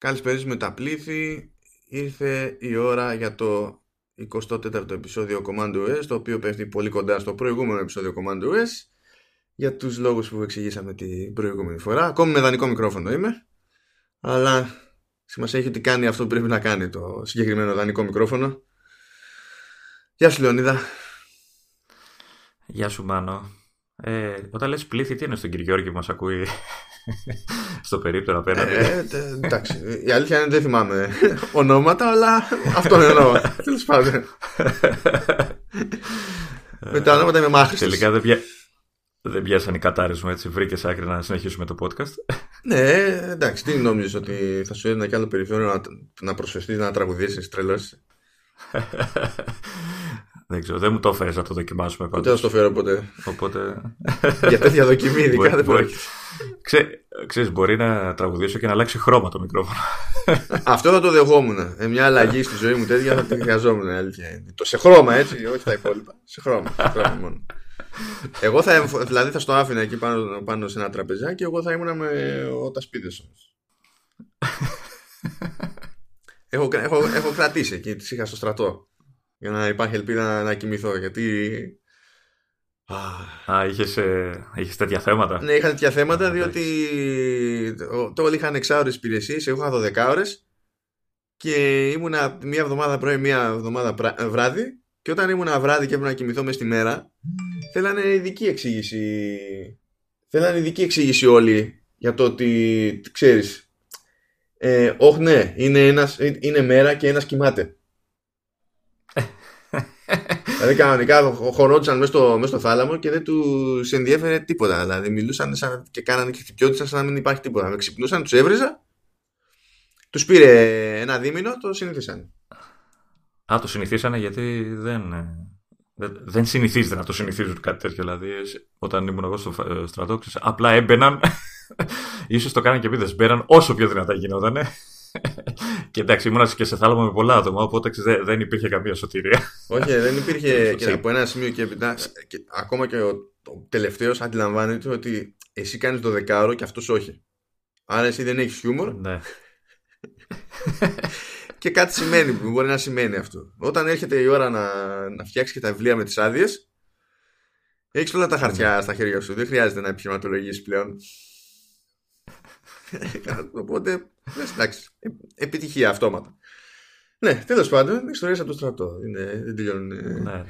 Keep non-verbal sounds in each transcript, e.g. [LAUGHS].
Καλησπέριζουμε τα πλήθη. Ήρθε η ώρα για το 24ο επεισόδιο Command OS, το οποίο πέφτει πολύ κοντά στο προηγούμενο επεισόδιο Command OS, για τους λόγους που εξηγήσαμε την προηγούμενη φορά. Ακόμη με δανεικό μικρόφωνο είμαι, αλλά σημασία έχει ότι κάνει αυτό που πρέπει να κάνει το συγκεκριμένο δανεικό μικρόφωνο. Γεια σου Λεωνίδα. Γεια σου Μάνο. Ε, όταν λες πλήθη, τι είναι στον κύριο Γιώργη που μας ακούει [LAUGHS] στο περίπτερο απέναντι; Ε, εντάξει, η αλήθεια είναι δεν θυμάμαι ονόματα, αλλά αυτό εννοώ. [LAUGHS] Τέλος πάντων. Με τα ονόματα είμαι μάχρηστος. Τελικά δεν, πια... δεν πιάσαν οι κατάρες μου έτσι. Βρήκες άκρη να συνεχίσουμε το podcast. ναι, εντάξει, τι νόμιζες ότι θα σου έδινα κι άλλο περιθώριο να, να προσφεστείς να τραγουδήσεις τρελός. [LAUGHS] Δεν ξέρω, δεν μου το έφερε να το δοκιμάσουμε πάντως. Δεν θα το φέρω ποτέ. Οπότε... Για τέτοια δοκιμή, ειδικά δεν μπορεί. Ξέρεις, μπορεί να τραγουδήσω και να αλλάξει χρώμα το μικρόφωνο. Αυτό θα το δεχόμουν. Ε, μια αλλαγή στη ζωή μου τέτοια θα την χρειαζόμουν. Αλήθεια. Το σε χρώμα έτσι, όχι τα υπόλοιπα. Σε χρώμα. Σε χρώμα μόνο. Εγώ θα, δηλαδή θα στο άφηνα εκεί πάνω, πάνω σε ένα τραπεζάκι και εγώ θα ήμουν με τα σπίδες όμως. [LAUGHS] έχω, έχω, έχω κρατήσει εκεί, τις είχα στο στρατό για να υπάρχει ελπίδα να κοιμηθώ γιατί Α, είχες, ε, είχες τέτοια θέματα. Ναι, είχα τέτοια θέματα διότι το όλοι είχαν 6 ώρες υπηρεσίες, εγώ είχα 12 ώρες και ήμουνα μία εβδομάδα πρωί, μία εβδομάδα βράδυ και όταν ήμουνα βράδυ και έπρεπε να κοιμηθώ μέσα στη μέρα θέλανε ειδική εξήγηση. Θέλανε ειδική εξήγηση όλοι για το ότι ξέρεις ε, όχι ναι, είναι, ένας, είναι μέρα και ένας κοιμάται δηλαδή κανονικά χωρόντουσαν μέσα στο, μέσα στο θάλαμο και δεν τους ενδιέφερε τίποτα. Δηλαδή μιλούσαν σαν, και κάνανε και χτυπιόντουσαν σαν να μην υπάρχει τίποτα. Με ξυπνούσαν, τους έβριζα, τους πήρε ένα δίμηνο, το συνηθίσανε. Α, το συνηθίσανε γιατί δεν. Δεν συνηθίζεται να το συνηθίζουν κάτι τέτοιο. Δηλαδή, όταν ήμουν εγώ στο ε, στρατό, απλά έμπαιναν. [LAUGHS] ίσως το κάνανε και επίτηδε. Μπαίναν όσο πιο δυνατά γινόταν [LAUGHS] και εντάξει, ήμουν και σε θάλαμο με πολλά άτομα, οπότε δεν υπήρχε καμία σωτηρία. Όχι, δεν υπήρχε. [LAUGHS] και από ένα σημείο και έπειτα, ακόμα και ο, ο τελευταίος αντιλαμβάνεται ότι εσύ κάνεις το δεκάωρο και αυτός όχι. Άρα εσύ δεν έχεις χιούμορ. Ναι. [LAUGHS] και κάτι σημαίνει, μπορεί να σημαίνει αυτό. Όταν έρχεται η ώρα να, να φτιάξεις και τα βιβλία με τις άδειες, έχεις όλα τα χαρτιά ναι. στα χέρια σου. Δεν χρειάζεται να επιχειρηματολογήσει πλέον. Οπότε, εντάξει, ε, επιτυχία αυτόματα. Ναι, τέλος πάντων, ιστορίες από το στρατό. Είναι, δεν τελειώνουν. Ναι, ναι.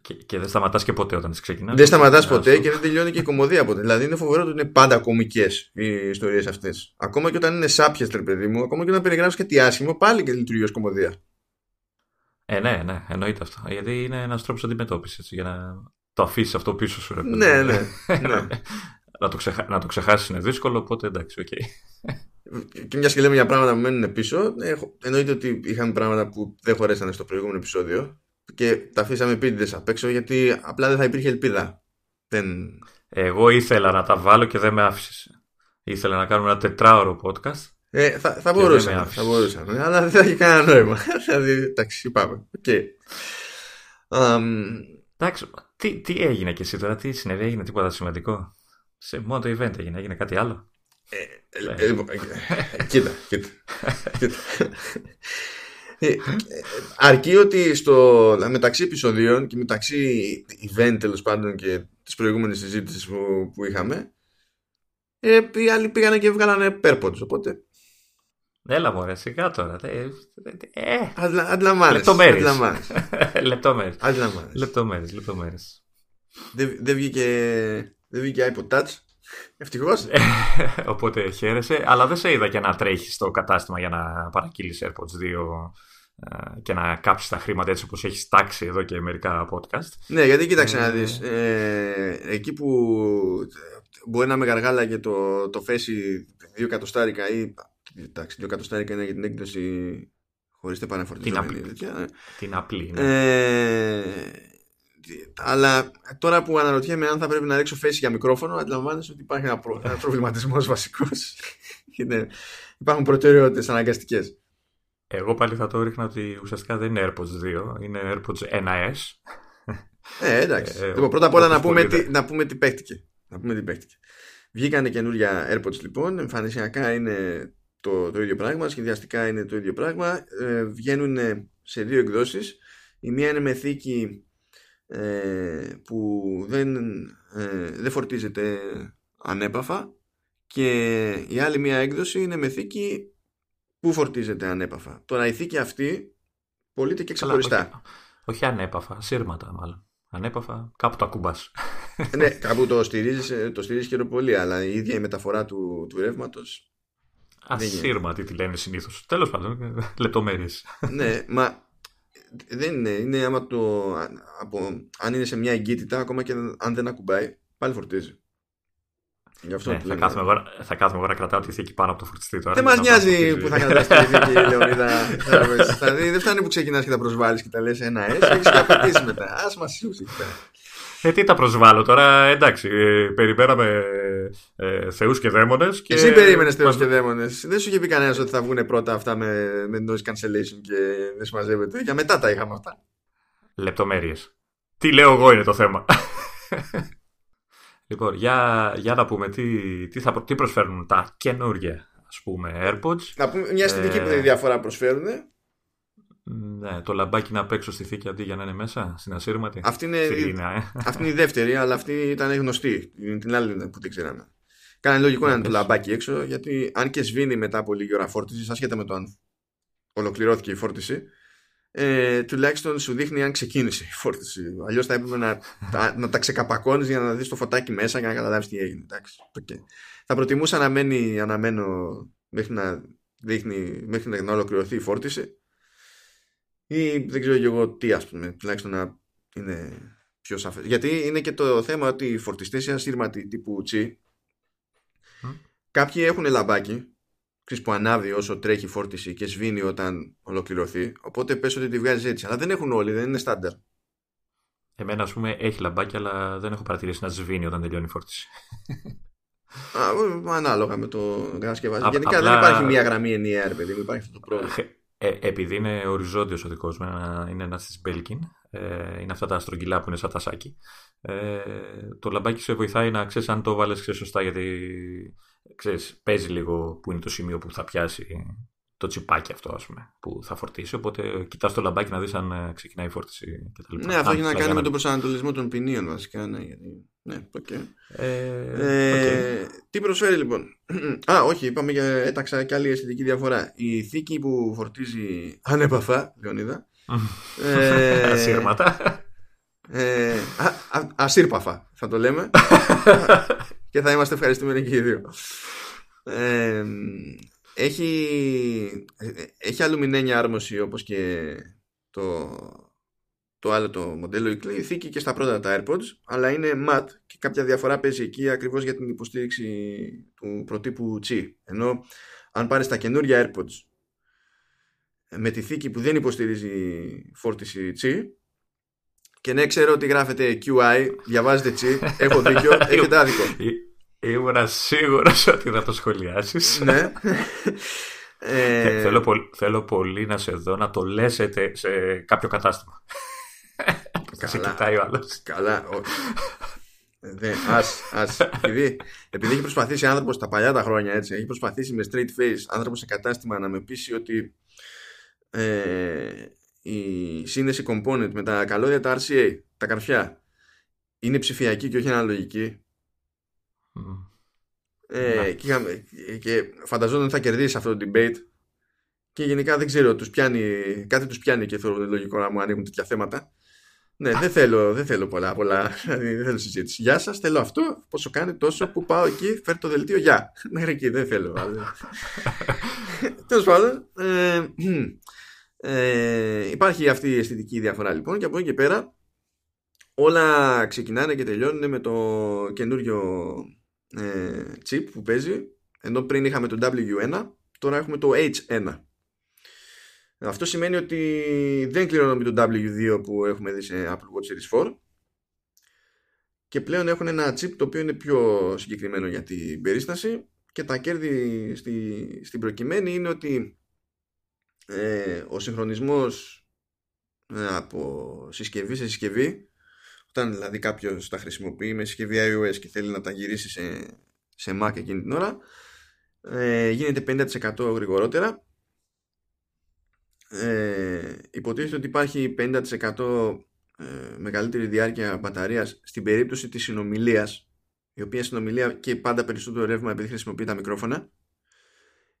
Και, και δεν σταματάς και ποτέ όταν ξεκινάς. Δεν σταματάς ποτέ και δεν τελειώνει και η κομμωδία ποτέ. Δηλαδή είναι φοβερό ότι είναι πάντα κομικές οι ιστορίες αυτές. Ακόμα και όταν είναι σάπιες, τρε παιδί μου, ακόμα και όταν περιγράφεις κάτι άσχημο, πάλι και λειτουργεί ως κομμωδία. Ε, ναι, ναι, εννοείται αυτό. Γιατί είναι ένας τρόπος αντιμετώπισης για να το αφήσεις αυτό πίσω σου. Ρε, ναι, ναι. ναι [LAUGHS] να το, ξεχα... να το ξεχάσεις είναι δύσκολο, οπότε εντάξει, οκ. Και μια και λέμε για πράγματα που μένουν πίσω, εννοείται ότι είχαμε πράγματα που δεν χωρέσανε στο προηγούμενο επεισόδιο και τα αφήσαμε επίτηδες απ' έξω γιατί απλά δεν θα υπήρχε ελπίδα. Δεν... Εγώ ήθελα να τα βάλω και δεν με άφησες. Ήθελα να κάνουμε ένα τετράωρο podcast. Ε, θα, θα μπορούσαμε, θα μπορούσαμε, αλλά δεν θα έχει κανένα νόημα. [LAUGHS] δηλαδή, εντάξει, πάμε. Okay. Um... Εντάξει, τι, τι έγινε και εσύ τώρα, τι συνέβη, έγινε τίποτα σημαντικό; Σε μόνο το event έγινε, έγινε κάτι άλλο; Ε, ε, ε, λοιπόν, κοίτα, κοίτα. αρκεί ότι στο, μεταξύ επεισοδίων και μεταξύ event τέλο πάντων και τη προηγούμενη συζήτηση που, που είχαμε ε, οι άλλοι πήγανε και βγάλανε πέρποντς οπότε Έλα μωρέ, σιγά τώρα. Ε, αντιλαμβάνεσαι. Λεπτομέρειες. Λεπτομέρειες. Λεπτομέρειες. Δεν βγήκε δεν βγήκε iPod Touch. Ευτυχώς. [LAUGHS] Οπότε χαίρεσαι. Αλλά δεν σε είδα και να τρέχεις στο κατάστημα για να παρακύλει AirPods 2 ε, και να κάψεις τα χρήματα έτσι όπως έχεις τάξει εδώ και μερικά podcast. Ναι, γιατί κοίταξε να δεις. Ε, εκεί που μπορεί να με γαργάλα και το, το φέσει 2 εκατοστάρικα ή. Εντάξει, 2 εκατοστάρικα είναι για την έκδοση χωρίς επαναφορτισμένη. Την απλή. Την απλή ναι. Ε, αλλά τώρα που αναρωτιέμαι αν θα πρέπει να ρίξω φέση για μικρόφωνο, αντιλαμβάνεσαι ότι υπάρχει ένα, προ... ένα προβληματισμός βασικός. [LAUGHS] ναι, υπάρχουν προτεραιότητες αναγκαστικές. Εγώ πάλι θα το ρίχνα ότι ουσιαστικά δεν είναι AirPods 2, είναι AirPods 1S. Ε, εντάξει. [LAUGHS] Ε, λοιπόν, πρώτα απ' όλα να πούμε, τι, να πούμε τι παίχτηκε. Να πούμε τι παίχτηκε. Βγήκανε καινούργια AirPods λοιπόν. Εμφανισιακά είναι το, το ίδιο πράγμα, σχεδιαστικά είναι το ίδιο πράγμα. Ε, βγαίνουν σε δύο εκδόσεις. Η μία είναι με θήκη ε, που δεν, ε, δεν φορτίζεται ανέπαφα και η άλλη μία έκδοση είναι με θήκη που φορτίζεται ανέπαφα. Τώρα η θήκη αυτή πωλείται και ξεχωριστά. όχι, όχι ανέπαφα, σύρματα μάλλον. Ανέπαφα, κάπου το ακουμπάς. ναι, κάπου το στηρίζεις το στηρίζεις και πολύ, αλλά η ίδια η μεταφορά του, του ρεύματος. Ασύρματη τη λένε συνήθως. Τέλος πάντων, λεπτομέρειες. ναι, μα δεν είναι. Είναι άμα το. Από, αν είναι σε μια εγκύτητα, ακόμα και αν δεν ακουμπάει, πάλι φορτίζει. Γι αυτό ναι, θα, κάθομαι εγώ, θα κάθομαι εγώ να κρατάω τη θήκη πάνω από το φορτιστή τώρα. Δεν μας νοιάζει που θα κρατάς τη [LAUGHS] θήκη, Λεωνίδα. δηλαδή δεν φτάνει που ξεκινάς και τα προσβάλλεις και τα λες ένα S, έχεις καπετήσει μετά. Α μας σούσει ε, τι τα προσβάλλω τώρα, εντάξει, ε, περιμέναμε ε, θεούς και δαίμονες. Και... Εσύ περίμενες θεούς και δαίμονες. Δεν σου είχε πει κανένας ότι θα βγουν πρώτα αυτά με, με noise cancellation και δεν συμμαζεύεται. Για μετά τα είχαμε αυτά. Λεπτομέρειες. Τι λέω εγώ είναι το θέμα. λοιπόν, για, για να πούμε τι, τι, θα, τι προσφέρουν τα καινούργια ας πούμε AirPods. Να πούμε μια αισθητική ε... διαφορά προσφέρουν. Ναι, το λαμπάκι να παίξω στη θήκη αντί για να είναι μέσα, στην ασύρματη. Αυτή είναι, ε. αυτή είναι η δεύτερη, αλλά αυτή ήταν γνωστή. Την άλλη που την ξέραμε. Κάνε λογικό να είναι το λαμπάκι έξω, γιατί αν και σβήνει μετά από λίγη ώρα φόρτιση, ασχετά με το αν ολοκληρώθηκε η φόρτιση, ε, τουλάχιστον σου δείχνει αν ξεκίνησε η φόρτιση. Αλλιώς θα έπρεπε να, τα, να τα ξεκαπακώνεις για να δεις το φωτάκι μέσα και να καταλάβεις τι έγινε. Εντάξει, okay. Θα προτιμούσα να μένει αναμένω μέχρι να, δείχνει, μέχρι να ολοκληρωθεί η φόρτιση ή δεν ξέρω και εγώ τι ας πούμε τουλάχιστον να είναι πιο σαφές. Γιατί είναι και το θέμα ότι οι φορτιστές είναι ασύρματοι τύπου τσι κάποιοι έχουν λαμπάκι που ανάβει όσο τρέχει η φόρτιση και σβήνει όταν ολοκληρωθεί. Οπότε πες ότι τη βγάζεις έτσι. Αλλά δεν έχουν όλοι, δεν είναι στάνταρ. Εμένα, ας πούμε, έχει λαμπάκι, αλλά δεν έχω παρατηρήσει να σβήνει όταν τελειώνει η φόρτιση. Α, ανάλογα με το κατασκευαστή. Γενικά απλά... δεν υπάρχει μία γραμμή ενιαία, ρε παιδί, υπάρχει αυτό το πρόβλημα. Ε, επειδή είναι οριζόντιος ο δικός μου, είναι ένα της Belkin, ε, είναι αυτά τα στρογγυλά που είναι σαν τα σάκι. Ε, το λαμπάκι σε βοηθάει να ξέρεις αν το βάλει σωστά, γιατί ξέρεις, παίζει λίγο που είναι το σημείο που θα πιάσει το τσιπάκι αυτό, ας πούμε, που θα φορτίσει. Οπότε κοιτάς το λαμπάκι να δεις αν ε, ξεκινάει η φόρτιση κτλ. Ναι, αυτό έχει να κάνει με τον προσανατολισμό των ποινίων βασικά. Ναι, γιατί... ναι okay. Ε, ε, Τι προσφέρει λοιπόν; Α, όχι, είπαμε για έταξα και άλλη αισθητική διαφορά. Η θήκη που φορτίζει ανέπαφα, Λεωνίδα. [LAUGHS] ε, Ασύρματα. Ε, α, ασύρπαφα, θα το λέμε. [LAUGHS] και θα είμαστε ευχαριστημένοι και οι δύο. Ε, έχει, έχει αλουμινένια άρμωση όπως και το, το άλλο το μοντέλο. Η θήκη και στα πρώτα τα AirPods αλλά είναι matte και κάποια διαφορά παίζει εκεί ακριβώς για την υποστήριξη του προτύπου Qi. Ενώ αν πάρεις τα καινούργια AirPods με τη θήκη που δεν υποστηρίζει φόρτιση Qi και ναι ξέρω ότι γράφεται QI διαβάζετε Qi έχω δίκιο [LAUGHS] έχετε άδικο Ήμουν σίγουρος ότι θα το σχολιάσεις. ναι. [LAUGHS] Ε... Θέλω, πολύ, θέλω πολύ να σε δω να το λέσετε σε κάποιο κατάστημα. [LAUGHS] Καλά. σε κοιτάει ο άλλος. Καλά. Δεν, ας, ας, επειδή, επειδή έχει προσπαθήσει άνθρωπος τα παλιά τα χρόνια έτσι, έχει προσπαθήσει με straight face άνθρωπος σε κατάστημα να με πείσει ότι ε, η σύνδεση component με τα καλώδια τα RCA, τα καρφιά είναι ψηφιακή και όχι αναλογική ε, και, και φανταζόταν ότι θα κερδίσει αυτό το debate και γενικά δεν ξέρω, τους πιάνει, κάτι τους πιάνει και θεωρώ λογικό να μου ανοίγουν τέτοια θέματα. Ναι, δεν θέλω, δεν θέλω πολλά, πολλά. Δηλαδή, δεν θέλω συζήτηση. Γεια σας, θέλω αυτό. Πόσο κάνει τόσο που πάω εκεί, φέρω το δελτίο. Γεια. [LAUGHS] Μέχρι εκεί δεν θέλω. [LAUGHS] Τέλος πάντων, ε, ε, υπάρχει αυτή η αισθητική διαφορά λοιπόν και από εκεί και πέρα όλα ξεκινάνε και τελειώνουν με το καινούριο ε, chip που παίζει. Ενώ πριν είχαμε το W1 τώρα έχουμε το H1 αυτό σημαίνει ότι δεν κληρώνουμε το W2 που έχουμε δει σε Apple Watch Series 4 και πλέον έχουν ένα chip το οποίο είναι πιο συγκεκριμένο για την περίσταση. Και τα κέρδη στη, στην προκειμένη είναι ότι ε, ο συγχρονισμός ε, από συσκευή σε συσκευή όταν δηλαδή κάποιος τα χρησιμοποιεί με συσκευή iOS και θέλει να τα γυρίσει σε, σε Mac εκείνη την ώρα, ε, γίνεται 50% γρηγορότερα. Ε, υποτίθεται ότι υπάρχει 50% ε, μεγαλύτερη διάρκεια μπαταρίας στην περίπτωση της συνομιλίας η οποία συνομιλία και πάντα περισσότερο ρεύμα επειδή χρησιμοποιεί τα μικρόφωνα.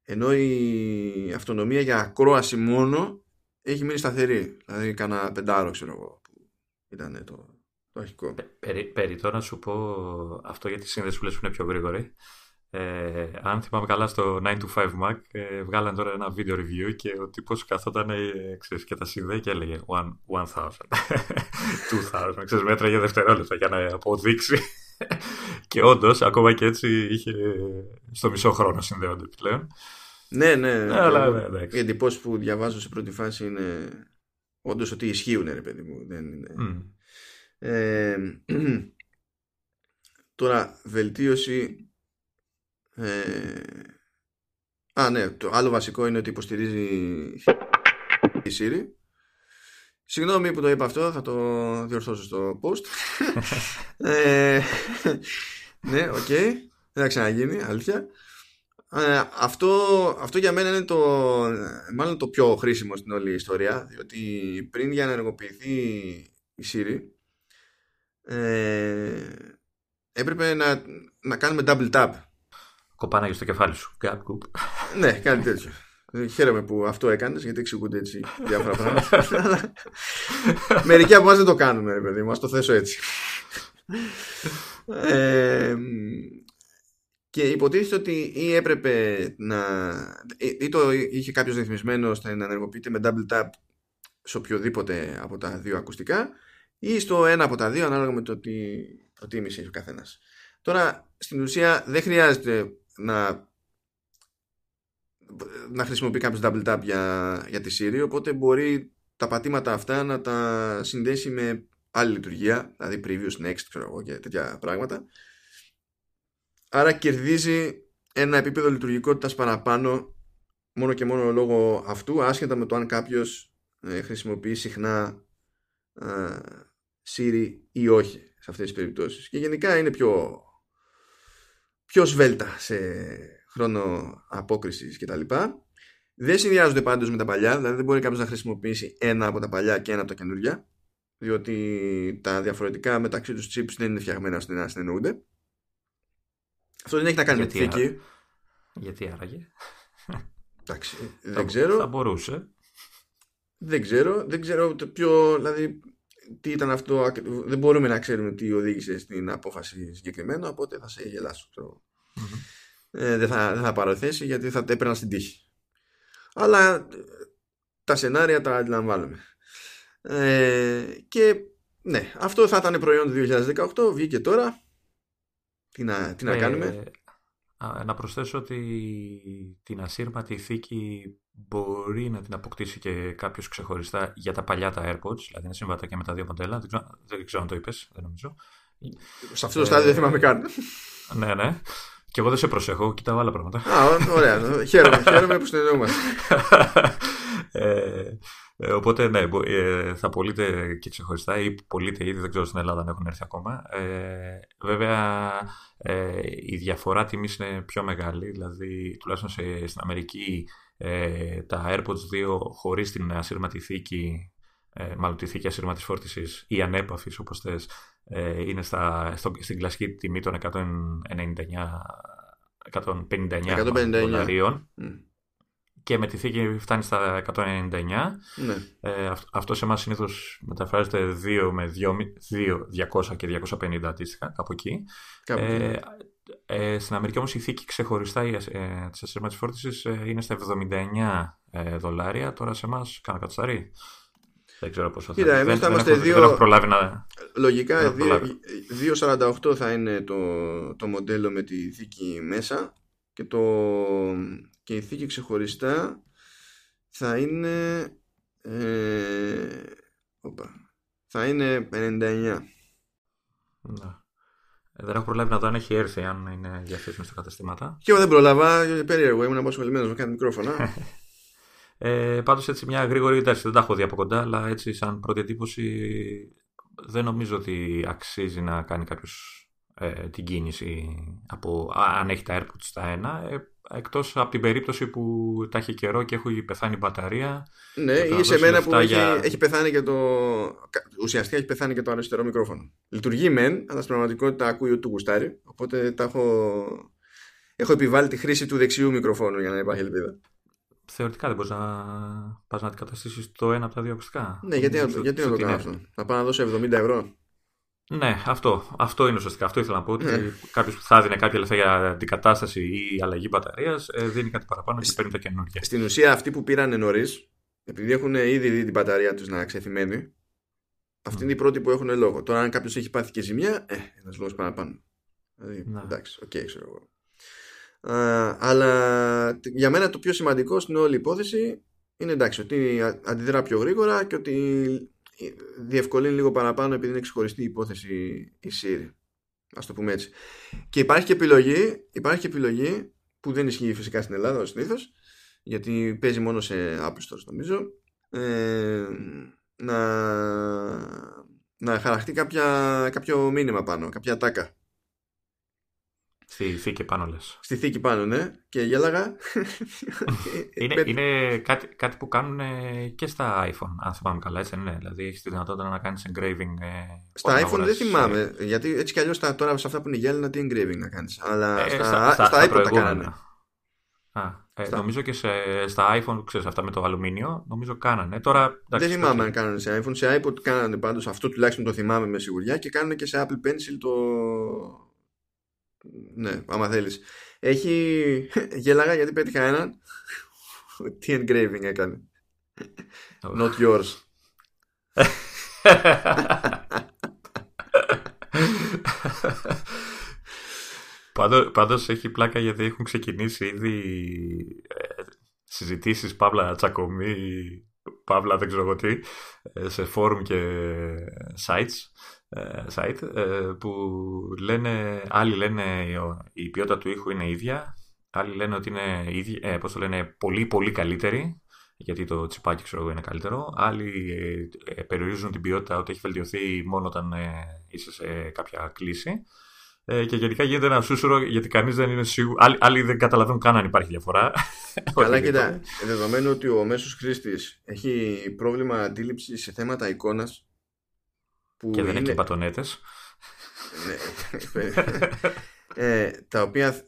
Ενώ η αυτονομία για ακρόαση μόνο έχει μείνει σταθερή. Δηλαδή κάνα πεντάρο ξέρω εγώ που ήταν το, το αρχικό Περί, περί τώρα να σου πω αυτό για τη σύνδεση που λες που είναι πιο γρήγορη ε, αν θυμάμαι καλά στο 9 to 5 Mac ε, βγάλαν τώρα ένα video review και ο τύπος καθόταν ε, ξέρεις, και τα συνδέει και έλεγε 1000, 2000, [LAUGHS] ξέρεις, μέτρα για δευτερόλεπτα για να αποδείξει [LAUGHS] και όντως, ακόμα και έτσι είχε στο μισό χρόνο συνδέονται πλέον. Ναι, ναι. ναι αλλά, ναι, Οι εντυπώσεις που διαβάζω σε πρώτη φάση είναι όντως ότι ισχύουν, ρε παιδί μου. Δεν είναι... Mm. Ε, [CLEARS THROAT] τώρα, βελτίωση ε, α, ναι, το άλλο βασικό είναι ότι υποστηρίζει η Siri. Συγγνώμη που το είπα αυτό, θα το διορθώσω στο post. [LAUGHS] [LAUGHS] ε, ναι, OK. Okay. Δεν θα ξαναγίνει, αλήθεια. Ε, αυτό, αυτό για μένα είναι το, μάλλον το πιο χρήσιμο στην όλη ιστορία, διότι πριν για να ενεργοποιηθεί η Siri, ε, έπρεπε να, να κάνουμε double tap Κοπάναγες στο κεφάλι σου. ναι, κάτι τέτοιο. Χαίρομαι που αυτό έκανες γιατί εξηγούνται έτσι διάφορα πράγματα. [LAUGHS] Μερικοί από εμάς δεν το κάνουμε, ρε παιδί μου. το θέσω έτσι. ε, και υποτίθεται ότι ή έπρεπε να. ή το είχε κάποιος ρυθμισμένο ώστε να ενεργοποιείται με double tap σε οποιοδήποτε από τα δύο ακουστικά ή στο ένα από τα δύο ανάλογα με το τι προτίμηση έχει ο καθένας. Τώρα στην ουσία δεν χρειάζεται να να χρησιμοποιεί κάποιος double tap για, για τη Siri οπότε μπορεί τα πατήματα αυτά να τα συνδέσει με άλλη λειτουργία δηλαδή previous, next ξέρω εγώ και τέτοια πράγματα άρα κερδίζει ένα επίπεδο λειτουργικότητας παραπάνω μόνο και μόνο λόγω αυτού άσχετα με το αν κάποιος ε, χρησιμοποιεί συχνά ε, Siri ή όχι σε αυτές τις περιπτώσεις και γενικά είναι πιο πιο σβέλτα σε χρόνο απόκρισης κτλ. Δεν συνδυάζονται πάντως με τα παλιά, δηλαδή δεν μπορεί κάποιος να χρησιμοποιήσει ένα από τα παλιά και ένα από τα καινούργια, διότι τα διαφορετικά μεταξύ τους chips δεν είναι φτιαγμένα ώστε να συνεννοούνται. Αυτό δεν έχει να κάνει με τη θήκη. Γιατί άραγε; Εντάξει, δεν ξέρω. Θα μπορούσε. Δεν ξέρω. Δεν ξέρω ποιο, δηλαδή, τι ήταν αυτό, δεν μπορούμε να ξέρουμε τι οδήγησε στην απόφαση συγκεκριμένο, οπότε θα σε γελάσω. Ε, δεν, θα, δεν θα πάρω θέση γιατί θα έπαιρνα στην τύχη. Αλλά ε, τα σενάρια τα αντιλαμβάνομαι. Ε, και ναι, αυτό θα ήταν προϊόν του 2018, βγήκε τώρα. Τι να, τι να κάνουμε; Να προσθέσω ότι την ασύρματη θήκη μπορεί να την αποκτήσει και κάποιος ξεχωριστά για τα παλιά τα AirPods, δηλαδή είναι συμβατά και με τα δύο μοντέλα. Δεν ξέρω, δεν ξέρω αν το είπες, δεν νομίζω. Σε αυτό το στάδιο δεν θυμάμαι καν. ναι, ναι. Και εγώ δεν σε προσέχω, κοιτάω άλλα πράγματα. Α, ωραία. χαίρομαι, χαίρομαι που συνεννοούμαστε. ε, ε, οπότε, ναι, ε, θα πωλείτε και ξεχωριστά ή πωλείτε ήδη, δεν ξέρω στην Ελλάδα αν έχουν έρθει ακόμα. Ε, βέβαια, ε, η διαφορά τιμής είναι πιο μεγάλη, δηλαδή τουλάχιστον σε, στην Αμερική ε, τα AirPods 2 χωρίς την ασύρματη θήκη, ε, μάλλον τη θήκη ασύρματης φόρτισης ή ανέπαφης όπως θες, ε, είναι στα, στο, στην κλασική τιμή των 199, 159, δολαρίων. Και με τη θήκη φτάνει στα 199. Ναι. Ε, αυτό, αυτό σε εμάς συνήθως μεταφράζεται 2 με 2, 200 και 250 αντίστοιχα, κάπου εκεί. Κάπου ε, ε, στην Αμερική όμως η θήκη ξεχωριστά ε, της ασύρματης φόρτισης ε, είναι στα 79 ε, δολάρια. Τώρα σε εμάς κάνα κατσταρί. Δεν ξέρω πόσο Κοίτα, θα, δεν, θα είμαστε δύο... δεν έχω προλάβει να... Λογικά 2,48 θα είναι το, το μοντέλο με τη θήκη μέσα και, το, και η θήκη ξεχωριστά θα είναι ε, θα είναι 59. Ναι. Ε, δεν έχω προλάβει να δω αν έχει έρθει, αν είναι διαθέσιμο στα καταστήματα. Και εγώ δεν προλάβα, περίεργο, ήμουν απασχολημένος με κάτι μικρόφωνα. [LAUGHS] ε, Πάντως έτσι μια γρήγορη εντάξει, δεν τα έχω δει από κοντά, αλλά έτσι σαν πρώτη εντύπωση δεν νομίζω ότι αξίζει να κάνει κάποιος ε, την κίνηση από αν έχει τα AirPods στα ένα. Ε, εκτός από την περίπτωση που τα έχει καιρό και έχει πεθάνει η μπαταρία. Ναι, ή σε μένα που έχει, έχει, πεθάνει και το. Ουσιαστικά έχει πεθάνει και το αριστερό μικρόφωνο. Λειτουργεί μεν, αλλά στην πραγματικότητα ακούει του γουστάρι. Οπότε τα έχω, έχω επιβάλει τη χρήση του δεξιού μικροφόνου για να υπάρχει ελπίδα. Θεωρητικά δεν μπορείς να πας να αντικαταστήσεις το ένα από τα δύο ακουστικά. Ναι, γιατί, γιατί να το κάνω αυτό; Να πάω να δώσω 70 ευρώ; Ναι, αυτό, αυτό είναι ουσιαστικά. Αυτό ήθελα να πω. Ότι ναι. κάποιος που θα δίνει κάποια λεφτά για αντικατάσταση ή αλλαγή μπαταρίας ε, δίνει κάτι παραπάνω και παίρνει τα καινούργια. Στην ουσία, αυτοί που πήραν νωρίς, επειδή έχουν ήδη δει την μπαταρία τους να ξεθυμένει, αυτή mm. είναι η πρώτη που έχουν λόγο. Τώρα, αν κάποιος έχει πάθει και ζημιά, ε, ένας λόγος παραπάνω. Δηλαδή, ναι. εντάξει, OK, okay, ξέρω εγώ. αλλά για μένα το πιο σημαντικό στην όλη υπόθεση είναι εντάξει ότι αντιδρά πιο γρήγορα και ότι διευκολύνει λίγο παραπάνω επειδή είναι ξεχωριστή υπόθεση η Siri. Ας το πούμε έτσι. Και υπάρχει και επιλογή, υπάρχει και επιλογή που δεν ισχύει φυσικά στην Ελλάδα ως συνήθως, γιατί παίζει μόνο σε Apple Store νομίζω ε, να, να χαραχτεί κάποια, κάποιο μήνυμα πάνω, κάποια τάκα Στη θήκη πάνω λες. Στη θήκη πάνω, ναι. Και γέλαγα. [LAUGHS] είναι είναι κάτι, κάτι που κάνουν και στα iPhone, αν θυμάμαι καλά, έτσι είναι. Δηλαδή έχεις τη δυνατότητα να κάνεις engraving. Ε, στα iPhone δεν θυμάμαι. Γιατί έτσι κι αλλιώς τώρα σε αυτά που είναι γέλνα, τι engraving να κάνεις. Αλλά ε, στα, στα, στα, στα iPhone τα κάνανε. Α, ε, στα... Νομίζω και σε, στα iPhone, ξέρεις, αυτά με το αλουμίνιο, νομίζω κάνανε. Τώρα, δεν θυμάμαι αν κάνανε σε iPhone. Σε iPod κάνανε πάντως, αυτό τουλάχιστον το θυμάμαι με σιγουριά και κάνανε και σε Apple Pencil το, ναι, άμα θέλεις. Έχει... [LAUGHS] Γέλαγα γιατί πέτυχα έναν. [LAUGHS] Τι engraving έκανε. Not yours. Πάντως, πάντως έχει πλάκα γιατί έχουν ξεκινήσει ήδη ε, συζητήσεις, παύλα τσακωμή, παύλα δεν ξέρω τι, ε, σε φόρουμ και sites ε, site ε, που λένε, άλλοι λένε η ποιότητα του ήχου είναι ίδια, άλλοι λένε ότι είναι ίδια, ε, πώς το λένε, πολύ πολύ καλύτερη γιατί το τσιπάκι ξέρω είναι καλύτερο. Άλλοι ε, περιορίζουν την ποιότητα ότι έχει βελτιωθεί μόνο όταν είσαι σε κάποια κλίση. Ε, και γενικά γίνεται ένα σούσουρο γιατί κανείς δεν είναι σίγουρο. Άλλοι, άλλοι δεν καταλαβαίνουν καν αν υπάρχει διαφορά. [LAUGHS] Καλά, κοίτα. Δεδομένου ότι ο μέσος χρήστης έχει πρόβλημα αντίληψης σε θέματα εικόνας, που και δεν είναι... έχει πατονέτες. Ναι, ε, τα οποία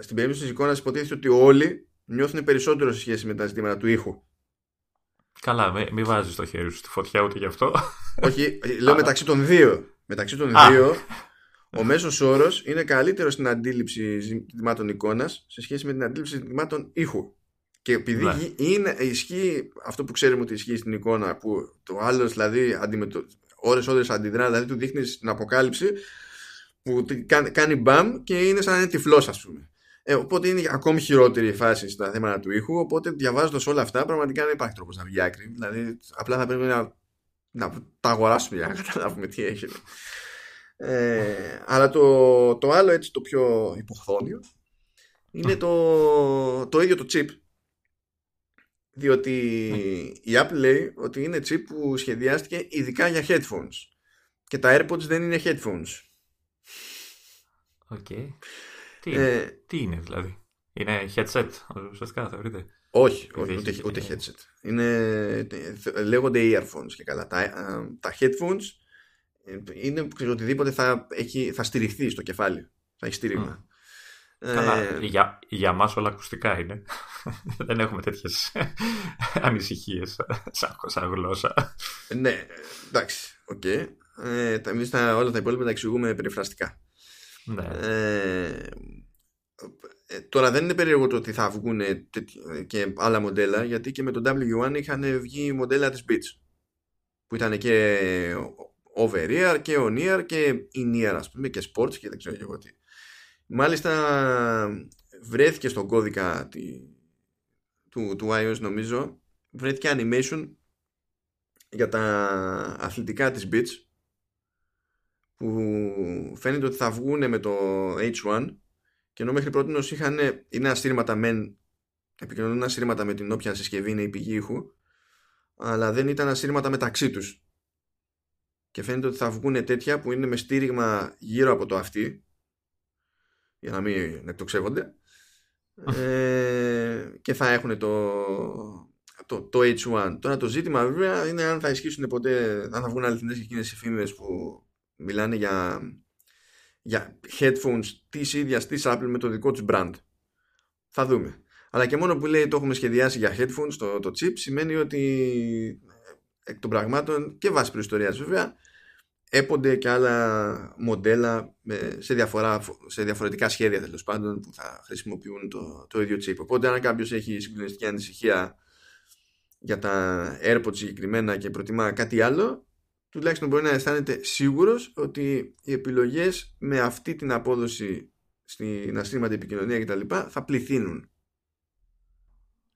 στην περίπτωση της εικόνας υποτίθεται ότι όλοι νιώθουν περισσότερο σε σχέση με τα ζητήματα του ήχου. Καλά, μην μη βάζεις το χέρι σου στη φωτιά ούτε γι' αυτό. Όχι, λέω μεταξύ των δύο. Μεταξύ των δύο, ο μέσος όρος είναι καλύτερος στην αντίληψη ζητημάτων εικόνας σε σχέση με την αντίληψη ζητημάτων ήχου. Και επειδή ναι. είναι, ισχύει αυτό που ξέρουμε ότι ισχύει στην εικόνα, που το άλλος δηλαδή αντιμετω... ώρες ώρες αντιδρά, δηλαδή του δείχνεις την αποκάλυψη που κάνει μπαμ και είναι σαν να είναι τυφλός ας πούμε. Ε, οπότε είναι ακόμη χειρότερη η φάση στα θέματα του ήχου. Οπότε διαβάζοντας όλα αυτά, πραγματικά δεν υπάρχει τρόπος να βγει άκρη. Δηλαδή, απλά θα πρέπει να, να τα αγοράσουμε για να καταλάβουμε τι έχει. Ε, αλλά το, το άλλο έτσι το πιο υποχθόνιο είναι το, το ίδιο το chip διότι η Apple λέει ότι είναι chip που σχεδιάστηκε ειδικά για headphones και τα AirPods δεν είναι headphones. OK. Τι, είναι, ε, τι είναι δηλαδή; Είναι headset ουσιαστικά θεωρείτε; Όχι, όχι ούτε, ούτε headset. Είναι, λέγονται earphones και καλά. Τα, τα headphones είναι οτιδήποτε θα, έχει, θα στηριχθεί στο κεφάλι. Θα έχει στήριγμα. Καλά, ε, για, για μας όλα ακουστικά είναι. [LAUGHS] Δεν έχουμε τέτοιες [LAUGHS] ανησυχίες σαν, σαν γλώσσα. Ναι, εντάξει, OK. Okay. Ε, εμείς τα, όλα τα υπόλοιπα τα εξηγούμε περιφραστικά. Ναι. Ε, ε, τώρα δεν είναι περίεργο το ότι θα βγουν και άλλα μοντέλα γιατί και με τον W1 είχαν βγει μοντέλα της Beats που ήταν και over ear και on ear και in ear ας πούμε και sports και δεν ξέρω εγώ τι. Μάλιστα βρέθηκε στον κώδικα του, του iOS νομίζω. Βρέθηκε animation για τα αθλητικά της Beats που φαίνεται ότι θα βγουν με το H1 και ενώ μέχρι πρώτη είχαν είναι αστήρματα μεν επικοινωνούν αστήρματα με την όποια συσκευή είναι η πηγή ήχου αλλά δεν ήταν αστήρματα μεταξύ τους. Και φαίνεται ότι θα βγουν τέτοια που είναι με στήριγμα γύρω από το αυτή για να μην εκτοξεύονται ε, και θα έχουν το, το, το H1. Τώρα το ζήτημα βέβαια είναι αν θα ισχύσουν ποτέ, αν θα βγουν αληθινές και εκείνες εφήμερες που μιλάνε για, για headphones της ίδιας της Apple με το δικό τους brand. Θα δούμε. Αλλά και μόνο που λέει το έχουμε σχεδιάσει για headphones, το, το chip, σημαίνει ότι εκ των πραγμάτων και βάσει προϊστορίας βέβαια έπονται και άλλα μοντέλα σε, διαφορά, σε διαφορετικά σχέδια τέλος πάντων που θα χρησιμοποιούν το, το ίδιο chip. Οπότε αν κάποιος έχει συγκλονιστική ανησυχία για τα AirPods συγκεκριμένα και προτιμά κάτι άλλο τουλάχιστον μπορεί να αισθάνεται σίγουρος ότι οι επιλογές με αυτή την απόδοση στην αστήματη επικοινωνία κτλ. θα πληθύνουν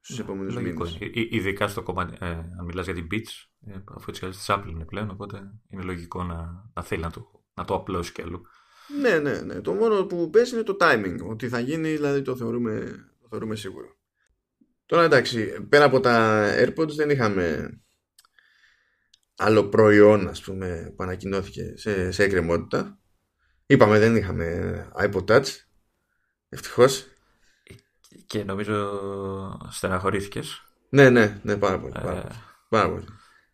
στους επόμενους μήνες. Ειδικά στο κομμάτι, ε, αν μιλάς για την Beats, ε, αφού έτσι της Apple είναι πλέον, οπότε είναι λογικό να, να θέλει να το, να το απλώσει κι αλλού. Ναι, ναι, ναι. Το μόνο που πέσει είναι το timing. Ότι θα γίνει, δηλαδή το θεωρούμε, το θεωρούμε σίγουρο. Τώρα εντάξει, πέρα από τα AirPods δεν είχαμε άλλο προϊόν ας πούμε που ανακοινώθηκε σε, σε εκκρεμότητα. Είπαμε δεν είχαμε iPod Touch. Ευτυχώς. Και νομίζω στεναχωρήθηκες. Ναι, ναι, ναι, πάρα πολύ. Πάρα, ε, πάρα πολύ.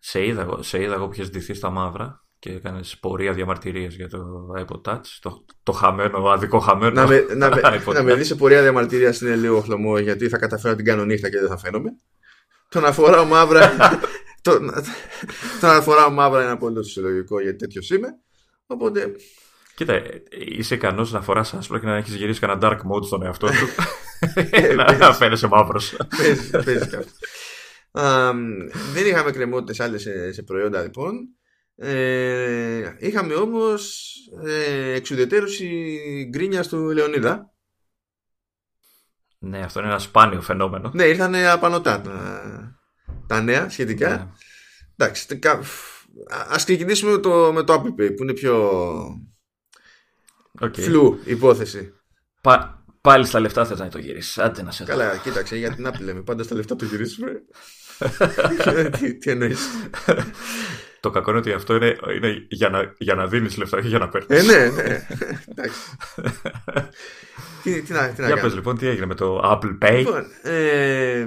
Σε είδα, σε είδα εγώ που ντυθεί στα μαύρα και έκανες πορεία διαμαρτυρίε για το iPod Touch. Το, το χαμένο, αδικό χαμένο. Να με, να, [LAUGHS] να με δεις σε πορεία διαμαρτυρίας είναι λίγο χλωμό γιατί θα καταφέρω να την κάνω νύχτα και δεν θα φαίνομαι. Τον αφορά μαύρα. [LAUGHS] τον, τον αφορά μαύρα είναι απόλυτο φυσιολογικό γιατί τέτοιος είμαι. Οπότε. Κοίτα, είσαι ικανός να φοράς άσπρο και να έχεις γυρίσει κανένα dark mode στον εαυτό σου. [LAUGHS] Ε, να φαίνεσαι μαύρος. Παίζει και αυτό δεν είχαμε κρεμότητες άλλες σε, σε προϊόντα λοιπόν. Ε, είχαμε όμως ε, εξουδετερώση γκρίνια του Λεωνίδα. Ναι, αυτό είναι ένα σπάνιο φαινόμενο. Ναι, ήρθαν απανοτά τα, τα νέα σχετικά. Ναι. Εντάξει, ας ξεκινήσουμε με το, με το Apple Pay που είναι πιο okay. φλου υπόθεση. Πα, πάλι στα λεφτά θες να το γυρίσεις. Άντε να σε Καλά, κοίταξε, για την Apple λέμε. Πάντα στα λεφτά το γυρίσουμε. Τι, τι εννοείς; Το κακό είναι ότι αυτό είναι, είναι για, να, για να δίνεις λεφτά και για να παίρνεις. Ε, ναι, ναι. τι, τι, να, τι να Για πες λοιπόν τι έγινε με το Apple Pay. Λοιπόν, ε,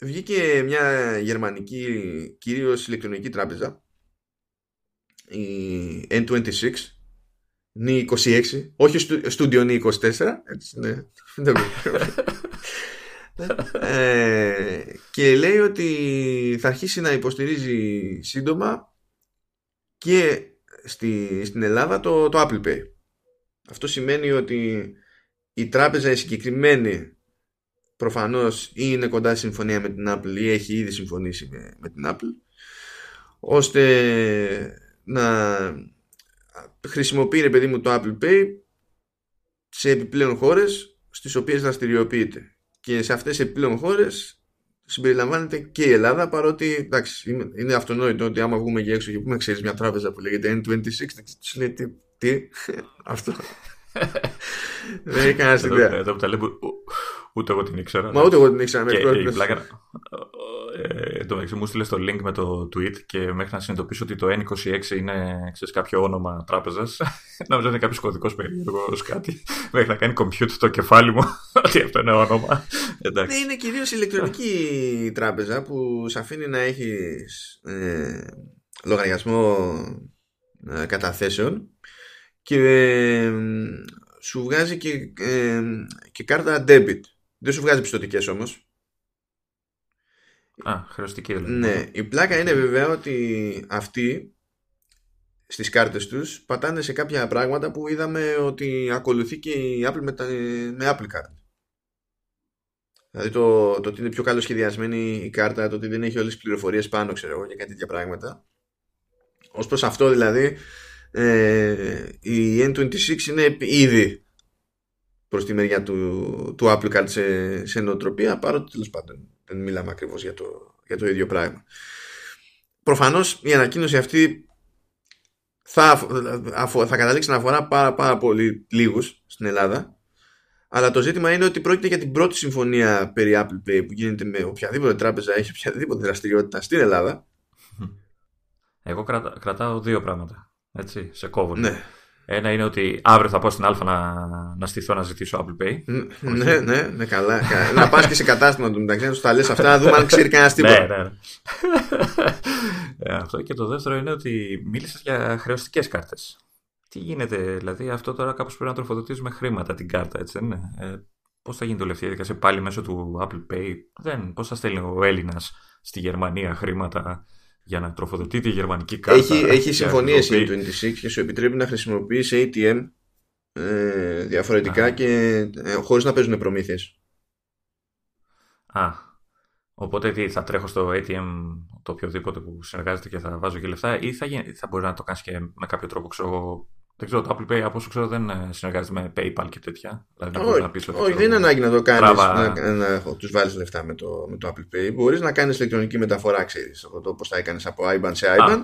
βγήκε μια γερμανική κυρίως ηλεκτρονική τράπεζα η N26 νη 26 όχι στούντιο νη 24 έτσι ναι [LAUGHS] ε, και λέει ότι θα αρχίσει να υποστηρίζει σύντομα και στη, στην Ελλάδα το, το Apple Pay. Αυτό σημαίνει ότι η τράπεζα η συγκεκριμένη προφανώς ή είναι κοντά στη συμφωνία με την Apple ή έχει ήδη συμφωνήσει με, με την Apple ώστε να χρησιμοποιεί ρε παιδί μου το Apple Pay σε επιπλέον χώρες στις οποίες δραστηριοποιείται και σε αυτές τις επιπλέον χώρες συμπεριλαμβάνεται και η Ελλάδα παρότι εντάξει, είναι αυτονόητο ότι άμα βγούμε για έξω και πούμε ξέρεις μια τράπεζα που λέγεται N26 του λέει τι, τι [LAUGHS] αυτό [LAUGHS] δεν έχει κανένα ιδέα. εδώ που τα λέμε ούτε εγώ την ήξερα μα ούτε εγώ την ήξερα και η πλάκα ε, το μου στείλες το link με το tweet και μέχρι να συνειδητοποιήσω ότι το N26 είναι ξέρεις, κάποιο όνομα τράπεζας. [LAUGHS] Νομίζω είναι κάποιος κωδικός περίεργος κάτι. Μέχρι να κάνει compute το κεφάλι μου [LAUGHS] ότι αυτό είναι όνομα. Ναι, είναι κυρίως ηλεκτρονική τράπεζα που σε αφήνει να έχεις ε, λογαριασμό ε, καταθέσεων και ε, σου βγάζει και, ε, και κάρτα debit. Δεν σου βγάζει πιστοτικές όμως Α, χρεωστική δηλαδή. Ναι, η πλάκα είναι βέβαια ότι αυτοί στις κάρτες τους πατάνε σε κάποια πράγματα που είδαμε ότι ακολουθεί και η Apple με, με Apple Card. Δηλαδή το, το ότι είναι πιο καλό σχεδιασμένη η κάρτα, το ότι δεν έχει όλες τις πληροφορίες πάνω, ξέρω εγώ, και κάτι τέτοια πράγματα. Ως προς αυτό δηλαδή, ε, η N26 είναι ήδη προς τη μεριά του, του Apple Card σε, σε νοοτροπία, παρότι τέλος πάντων δεν μιλάμε ακριβώς για το, για το ίδιο πράγμα. Προφανώς η ανακοίνωση αυτή θα, θα καταλήξει να αφορά πάρα, πάρα πολύ λίγους στην Ελλάδα αλλά το ζήτημα είναι ότι πρόκειται για την πρώτη συμφωνία περί Apple Pay που γίνεται με οποιαδήποτε τράπεζα έχει οποιαδήποτε δραστηριότητα στην Ελλάδα. Εγώ κρατάω δύο πράγματα. Έτσι, σε κόβω. Ναι. Ένα είναι ότι αύριο θα πάω στην Α να, να στηθώ να ζητήσω Apple Pay. ναι, ναι, ναι, καλά. να πας και σε κατάστημα του μεταξύ να τους τα λες αυτά, να δούμε αν ξέρει κανένας τίποτα. ναι, ναι. ε, αυτό και το δεύτερο είναι ότι μίλησες για χρεωστικές κάρτες. Τι γίνεται, δηλαδή αυτό τώρα κάπως πρέπει να τροφοδοτήσουμε χρήματα την κάρτα, έτσι δεν είναι; Ε, Πώς θα γίνει το λεφτή διαδικασία πάλι μέσω του Apple Pay; Δεν, πώς θα στέλνει ο Έλληνας στη Γερμανία χρήματα για να τροφοδοτεί τη γερμανική κάρτα. Έχει, έχει συμφωνίες η 26 και σου επιτρέπει να χρησιμοποιείς ATM ε, διαφορετικά και ε, χωρίς να παίζουν προμήθειες. Α, οπότε τι, θα τρέχω στο ATM το οποιοδήποτε που συνεργάζεται και θα βάζω και λεφτά ή θα, θα μπορεί να το κάνεις και με κάποιο τρόπο, ξέρω δεν ξέρω, το Apple Pay από όσο ξέρω δεν ε, συνεργάζεται με PayPal και τέτοια. Δηλαδή, όχι, να πεις όχι δεν είναι ανάγκη να το κάνεις να, να, να τους βάλει λεφτά με το, με το Apple Pay. Μπορείς να κάνεις ηλεκτρονική μεταφορά, ξέρεις, από το πώς θα έκανες από IBAN σε IBAN.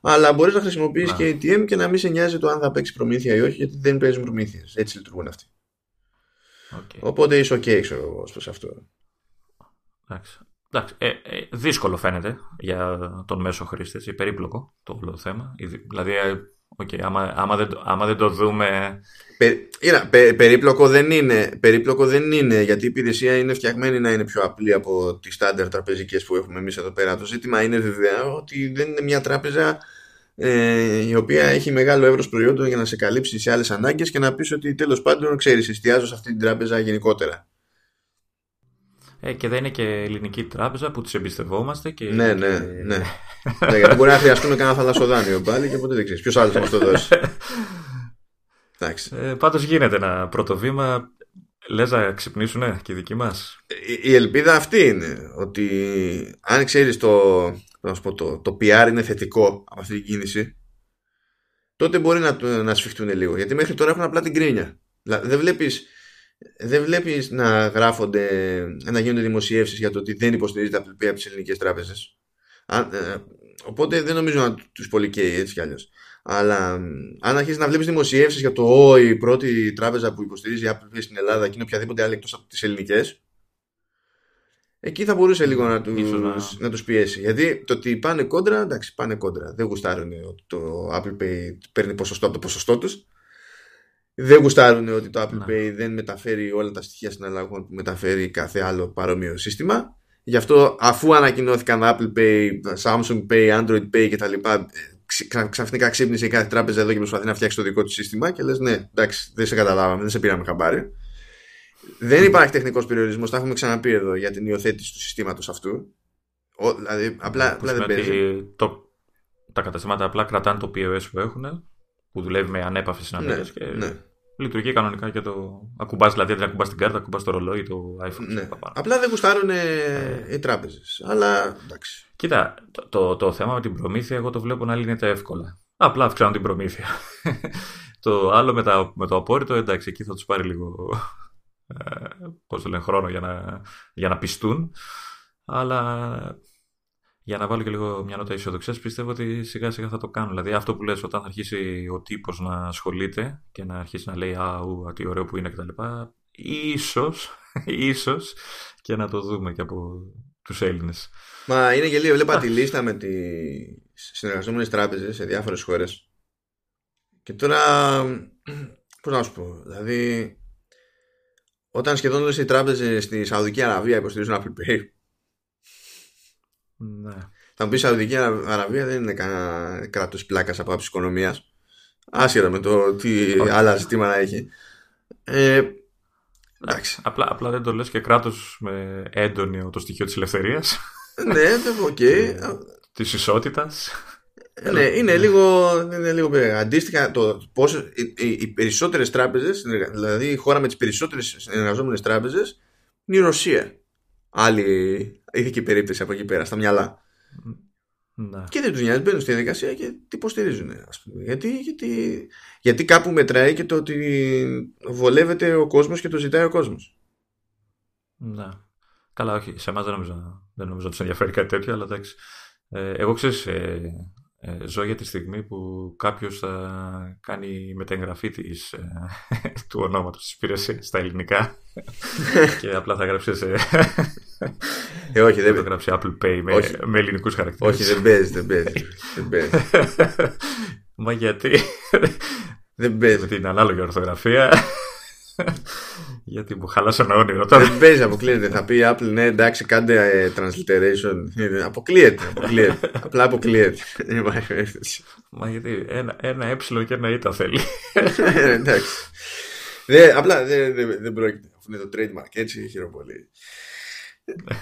Αλλά μπορείς να χρησιμοποιήσεις και ATM και να μην σε νοιάζει το αν θα παίξει προμήθεια ή όχι, γιατί δεν παίζουν προμήθειες. Έτσι λειτουργούν αυτοί. Okay. Οπότε είσαι OK, ξέρω εγώ, προς αυτό. Εντάξει. Εντάξει, ε, ε, δύσκολο φαίνεται για τον μέσο χρήστη, περίπλοκο το όλο θέμα. Δηλαδή, ε, Okay, άμα, άμα, δεν, άμα δεν το δούμε. Πε, πε, περίπλοκο, δεν είναι, περίπλοκο δεν είναι γιατί η υπηρεσία είναι φτιαγμένη να είναι πιο απλή από τις στάνταρ τραπεζικές που έχουμε εμείς εδώ πέρα. Το ζήτημα είναι βέβαια ότι δεν είναι μια τράπεζα ε, η οποία έχει μεγάλο εύρος προϊόντων για να σε καλύψει σε άλλες ανάγκες και να πεις ότι τέλος πάντων ξέρεις, εστιάζω σε αυτή την τράπεζα γενικότερα. Ε, και δεν είναι και ελληνική τράπεζα που τις εμπιστευόμαστε. Και ναι, ναι, ναι. [LAUGHS] ναι. γιατί μπορεί να χρειαστούμε κανένα θαλασσοδάνιο πάλι και ποτέ δεν ξέρεις. Ποιος άλλος θα μας το δώσει; [LAUGHS] Ε, Πάντως γίνεται ένα πρώτο βήμα. Λες να ξυπνήσουν και οι δικοί μας; Η, ελπίδα αυτή είναι ότι αν ξέρεις το, το, το, το PR είναι θετικό από αυτή την κίνηση, τότε μπορεί να, να σφιχτούν λίγο. Γιατί μέχρι τώρα έχουν απλά την κρίνια. Δεν βλέπεις δεν βλέπεις να γράφονται, να γίνονται δημοσιεύσεις για το ότι δεν υποστηρίζεται Apple Pay από τις ελληνικές τράπεζες; Ε, οπότε δεν νομίζω να τους πολύ καίει έτσι κι αλλιώς. Αλλά αν αρχίσει να βλέπεις δημοσιεύσεις για το «Ω, η πρώτη τράπεζα που υποστηρίζει Apple Pay στην Ελλάδα και είναι οποιαδήποτε άλλη εκτός από τις ελληνικές, εκεί θα μπορούσε λίγο να τους να... τους πιέσει. Γιατί το ότι πάνε κόντρα, εντάξει, πάνε κόντρα. Δεν γουστάρουν ότι το Apple Pay παίρνει ποσοστό από το ποσοστό τους δεν γουστάρουν ότι το Apple ναι. Pay δεν μεταφέρει όλα τα στοιχεία συναλλαγών που μεταφέρει κάθε άλλο παρόμοιο σύστημα. Γι' αυτό αφού ανακοινώθηκαν Apple Pay, Samsung Pay, Android Pay κτλ. Ξαφνικά ξύπνησε η κάθε τράπεζα εδώ και προσπαθεί να φτιάξει το δικό του σύστημα και λες ναι, εντάξει, δεν σε καταλάβαμε, δεν σε πήραμε χαμπάρι. Δεν υπάρχει τεχνικός περιορισμός, τα έχουμε ξαναπεί εδώ για την υιοθέτηση του συστήματος αυτού. Ο, δηλαδή, απλά, απλά δεν παίζει. Το, τα καταστήματα απλά κρατάνε το POS που έχουν που δουλεύει με ανέπαφες συναλλαγέ. Ναι, και ναι. Λειτουργεί κανονικά και το. Ακουμπάς δηλαδή, δεν ακουμπάς την κάρτα, ακουμπάς το ρολόι, το iPhone. Ναι. Απλά δεν γουστάρουν ε, οι τράπεζες. Αλλά εντάξει. Κοίτα, το, το, το, θέμα με την προμήθεια, εγώ το βλέπω να λύνεται εύκολα. Απλά αυξάνουν την προμήθεια. [LAUGHS] το άλλο με, τα, με το απόρριτο, εντάξει, εκεί θα τους πάρει λίγο. Ε, πώς το λένε, χρόνο για να, για να πιστούν. Αλλά για να βάλω και λίγο μια νότα αισιοδοξία, πιστεύω ότι σιγά σιγά θα το κάνουν. Δηλαδή, αυτό που λες όταν θα αρχίσει ο τύπος να ασχολείται και να αρχίσει να λέει Α, ου, τι ωραίο που είναι κτλ. ίσως, [LAUGHS] ίσως και να το δούμε και από τους Έλληνες. Μα είναι γελίο. Βλέπα τη λίστα με τις συνεργαζόμενες τράπεζες σε διάφορες χώρες. Και τώρα. [CLEARS THROAT] Πώς να σου πω. Δηλαδή. Όταν σχεδόν όλες οι τράπεζες στη Σαουδική Αραβία υποστηρίζουν Apple Pay ναι. Θα μου πεις Σαουδική Αραβία δεν είναι κανένα κράτος πλάκας από άποψης οικονομίας. Άσχετα με το τι άλλα ζητήματα έχει. Ε, εντάξει. Απλά, απλά δεν το λες και κράτος με έντονο το στοιχείο της ελευθερίας. ναι, [LAUGHS] OK. Okay. της ισότητας. Ε, ναι, είναι λίγο, είναι λίγο περίεργα. Αντίστοιχα, το πόσο, οι, οι περισσότερες τράπεζες, δηλαδή η χώρα με τις περισσότερες συνεργαζόμενες τράπεζες, είναι η Ρωσία άλλη ειδική περίπτωση από εκεί πέρα, στα μυαλά. Να. Και δεν τους νοιάζει, μπαίνουν στη διαδικασία και τι υποστηρίζουν. Ας πούμε. Γιατί, γιατί, γιατί κάπου μετράει και το ότι βολεύεται ο κόσμος και το ζητάει ο κόσμος. Ναι. Καλά, όχι. Σε εμάς δεν νομίζω, δεν νομίζω ότι του ενδιαφέρει κάτι τέτοιο, αλλά εντάξει. Ε, εγώ ξέρω, ε, ε, ζω για τη στιγμή που κάποιος θα κάνει μεταγραφή της, ε, [LAUGHS] του ονόματος της υπηρεσίας στα ελληνικά [LAUGHS] και απλά θα γράψει σε... Ε, όχι, δεν θα γράψει Apple Pay με, όχι. με ελληνικούς χαρακτήρες. Όχι, δεν παίζει, δεν παίζει. δεν παίζει. [LAUGHS] Μα γιατί... Δεν παίζει. Με την ανάλογη ορθογραφία. Γιατί μου χάλασε ένα όνειρο τώρα. Δεν παίζει, αποκλείεται. Θα πει η Apple, ναι, εντάξει, κάντε ε, transliteration. Ε, Αποκλείεται. αποκλείεται. Απλά αποκλείεται. Δεν υπάρχει περίπτωση. Μα γιατί ένα, ένα ε και ένα ήττα θέλει. Ε, εντάξει. Δεν, απλά δεν, δεν, δεν πρόκειται. Αφού είναι το trademark, έτσι χειροπολί.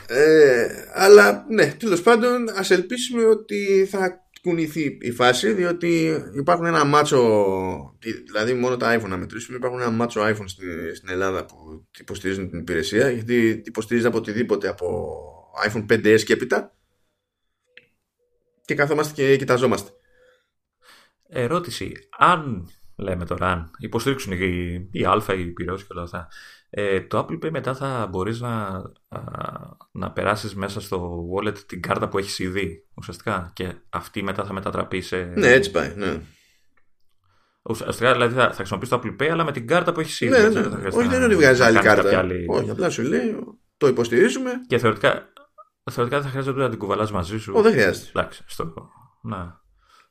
Ε, αλλά ναι, τέλος πάντων, ας ελπίσουμε ότι θα κουνηθεί η φάση, διότι υπάρχουν ένα μάτσο, δηλαδή μόνο τα iPhone να μετρήσουμε, υπάρχουν ένα μάτσο iPhone στην, στην Ελλάδα που υποστηρίζουν την υπηρεσία, γιατί υποστηρίζει από οτιδήποτε από iPhone 5S και έπειτα και καθόμαστε και κοιταζόμαστε. Ερώτηση, αν λέμε τώρα, αν υποστήριξουν η, η Α, η Πυραιός και όλα αυτά, ε, το Apple Pay μετά θα μπορείς να, να περάσεις μέσα στο wallet την κάρτα που έχεις ήδη ουσιαστικά και αυτή μετά θα μετατραπεί σε... Ναι, έτσι πάει, ναι. Ουσιαστικά δηλαδή θα, θα χρησιμοποιήσεις το Apple Pay αλλά με την κάρτα που έχεις ήδη. Ναι, ναι. Όχι, δεν είναι ότι βγάζει άλλη κάρτα. Άλλη... Όχι, απλά σου λέει το υποστηρίζουμε. Και θεωρητικά, θεωρητικά δεν θα χρειάζεται να την κουβαλάς μαζί σου. Όχι, δεν χρειάζεται. Εντάξει, στο... Να.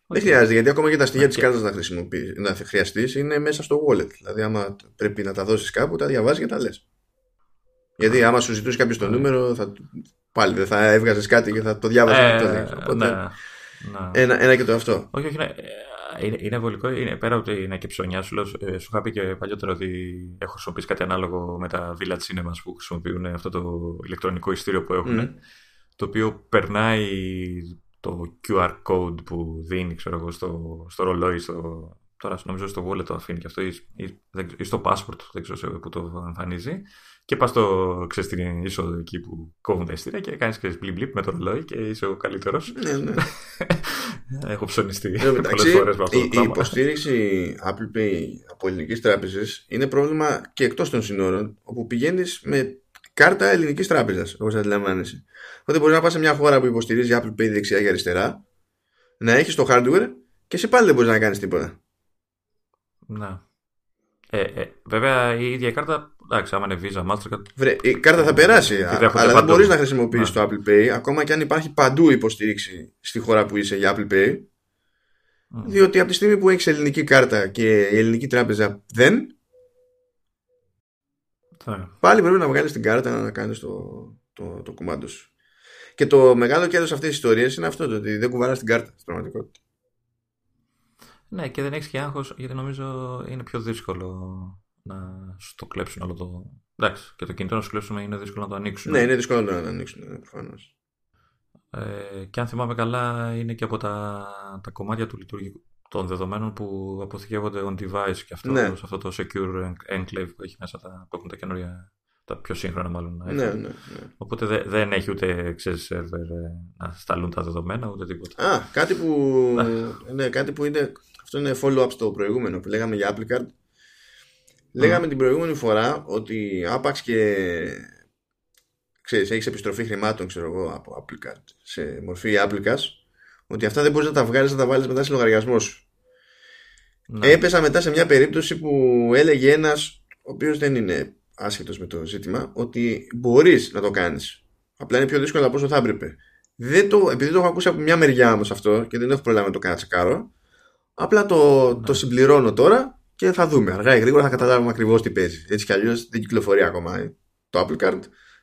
Δεν χρειάζεται, γιατί ακόμα και τα στοιχεία της κάρτας να, να χρειαστείς είναι μέσα στο wallet. Δηλαδή, άμα πρέπει να τα δώσεις κάπου, τα διαβάζεις και τα λες. Γιατί άμα σου ζητούσε κάποιος το νούμερο, θα... πάλι δεν θα έβγαζες κάτι και θα το διάβαζες. Ε, Οπότε, ναι, ναι. Ένα, ένα και το αυτό. Όχι, όχι, ναι. Είναι, είναι βολικό. Είναι, πέρα από ότι είναι και ψωνιά, σου, λέω, ε, σου είχα πει και παλιότερα ότι έχω χρησιμοποιήσει κάτι ανάλογο με τα Village Cinemas που χρησιμοποιούν αυτό το ηλεκτρονικό ειστήριο που έχουν. Mm. Το οποίο περνάει το QR code που δίνει ξέρω εγώ, στο, στο ρολόι, στο, τώρα νομίζω στο wallet το αφήνει και αυτό ή, ή, στο passport, δεν ξέρω που το εμφανίζει και πας στο, ξέρεις, στην είσοδο εκεί που κόβουν τα ειστήρια και κάνεις και μπλιπ με το ρολόι και είσαι ο καλύτερος. Ναι, ναι. [LAUGHS] Έχω ψωνιστεί [LAUGHS] πολλές φορές με αυτό το η, η υποστήριξη Apple Pay από ελληνικές τράπεζες είναι πρόβλημα και εκτός των συνόρων όπου πηγαίνεις με κάρτα ελληνικής τράπεζας όπως αντιλαμβάνεσαι. Οπότε μπορείς να πας σε μια χώρα που υποστηρίζει Apple Pay δεξιά και αριστερά, να έχεις το hardware και σε πάλι δεν μπορείς να κάνεις τίποτα. Να. Ε, ε, βέβαια η ίδια κάρτα, εντάξει, άμα είναι Visa, Mastercard. Βρε, η κάρτα θα περάσει, αλλά δεν μπορείς να χρησιμοποιήσεις το Apple Pay ακόμα και αν υπάρχει παντού υποστήριξη στη χώρα που είσαι για Apple Pay. Διότι από τη στιγμή που έχεις ελληνική κάρτα και η ελληνική τράπεζα δεν, πάλι πρέπει να βγάλεις την κάρτα να κάνεις το, το, το κουμάντο σου. Και το μεγάλο κέρδος σε αυτέ τι ιστορίε είναι αυτό, το ότι δεν κουβαλάς την κάρτα στην πραγματικότητα. Ναι, και δεν έχεις και άγχος, γιατί νομίζω είναι πιο δύσκολο να σου το κλέψουν όλο το. Εντάξει, και το κινητό να σου κλέψουν είναι δύσκολο να το ανοίξουν. Ναι, είναι δύσκολο να το ανοίξουν, ναι, προφανώς. Ε, και αν θυμάμαι καλά, είναι και από τα, τα κομμάτια του λειτουργικού των δεδομένων που αποθηκεύονται on device και αυτό, ναι. σε αυτό το secure enclave που έχει μέσα τα, που έχουν τα καινούργια τα πιο σύγχρονα μάλλον. Ναι, ναι, ναι. Οπότε δε, δεν έχει ούτε ξέρεις, σερβερ να σταλούν τα δεδομένα ούτε τίποτα. Α, κάτι που, [LAUGHS] ναι, κάτι που είναι, αυτό είναι follow-up στο προηγούμενο που λέγαμε για Apple Card. Λέγαμε την προηγούμενη φορά ότι άπαξ και ξέρεις, έχεις επιστροφή χρημάτων ξέρω εγώ, από Apple Card σε μορφή Apple Cash ότι αυτά δεν μπορείς να τα βγάλεις να τα βάλεις μετά σε λογαριασμός σου. Ναι. Έπεσα μετά σε μια περίπτωση που έλεγε ένας ο οποίος δεν είναι άσχετος με το ζήτημα ότι μπορείς να το κάνεις απλά είναι πιο δύσκολο από όσο θα έπρεπε δεν το, επειδή το έχω ακούσει από μια μεριά όμως αυτό και δεν έχω προλάβει να το κάνω τσεκάρω απλά το, ναι. το συμπληρώνω τώρα και θα δούμε αργά ή γρήγορα θα καταλάβουμε ακριβώς τι παίζει έτσι κι αλλιώς δεν κυκλοφορεί ακόμα το Apple Card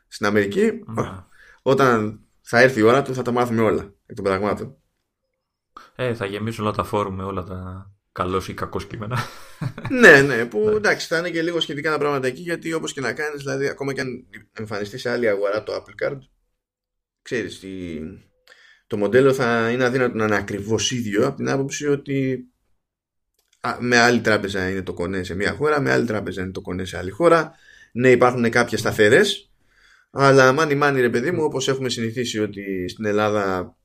στην Αμερική ναι. όταν θα έρθει η ώρα του θα τα μάθουμε όλα εκ των πραγμάτων ε, θα γεμίσουν όλα τα φόρουμ με όλα τα καλός ή κακός κείμενα. ναι, ναι, που ναι. εντάξει, θα είναι και λίγο σχετικά τα πράγματα εκεί, γιατί όπως και να κάνεις, δηλαδή, ακόμα και αν εμφανιστείς σε άλλη αγορά το Apple Card, ξέρεις, το μοντέλο θα είναι αδύνατο να είναι ακριβώς ίδιο από την άποψη ότι με άλλη τράπεζα είναι το κονέ σε μία χώρα, με άλλη τράπεζα είναι το κονέ σε άλλη χώρα. Ναι, υπάρχουν κάποιες σταθερές, αλλά μάνι μάνι ρε παιδί μου, όπως έχουμε συνηθίσει ότι στην Ελλάδα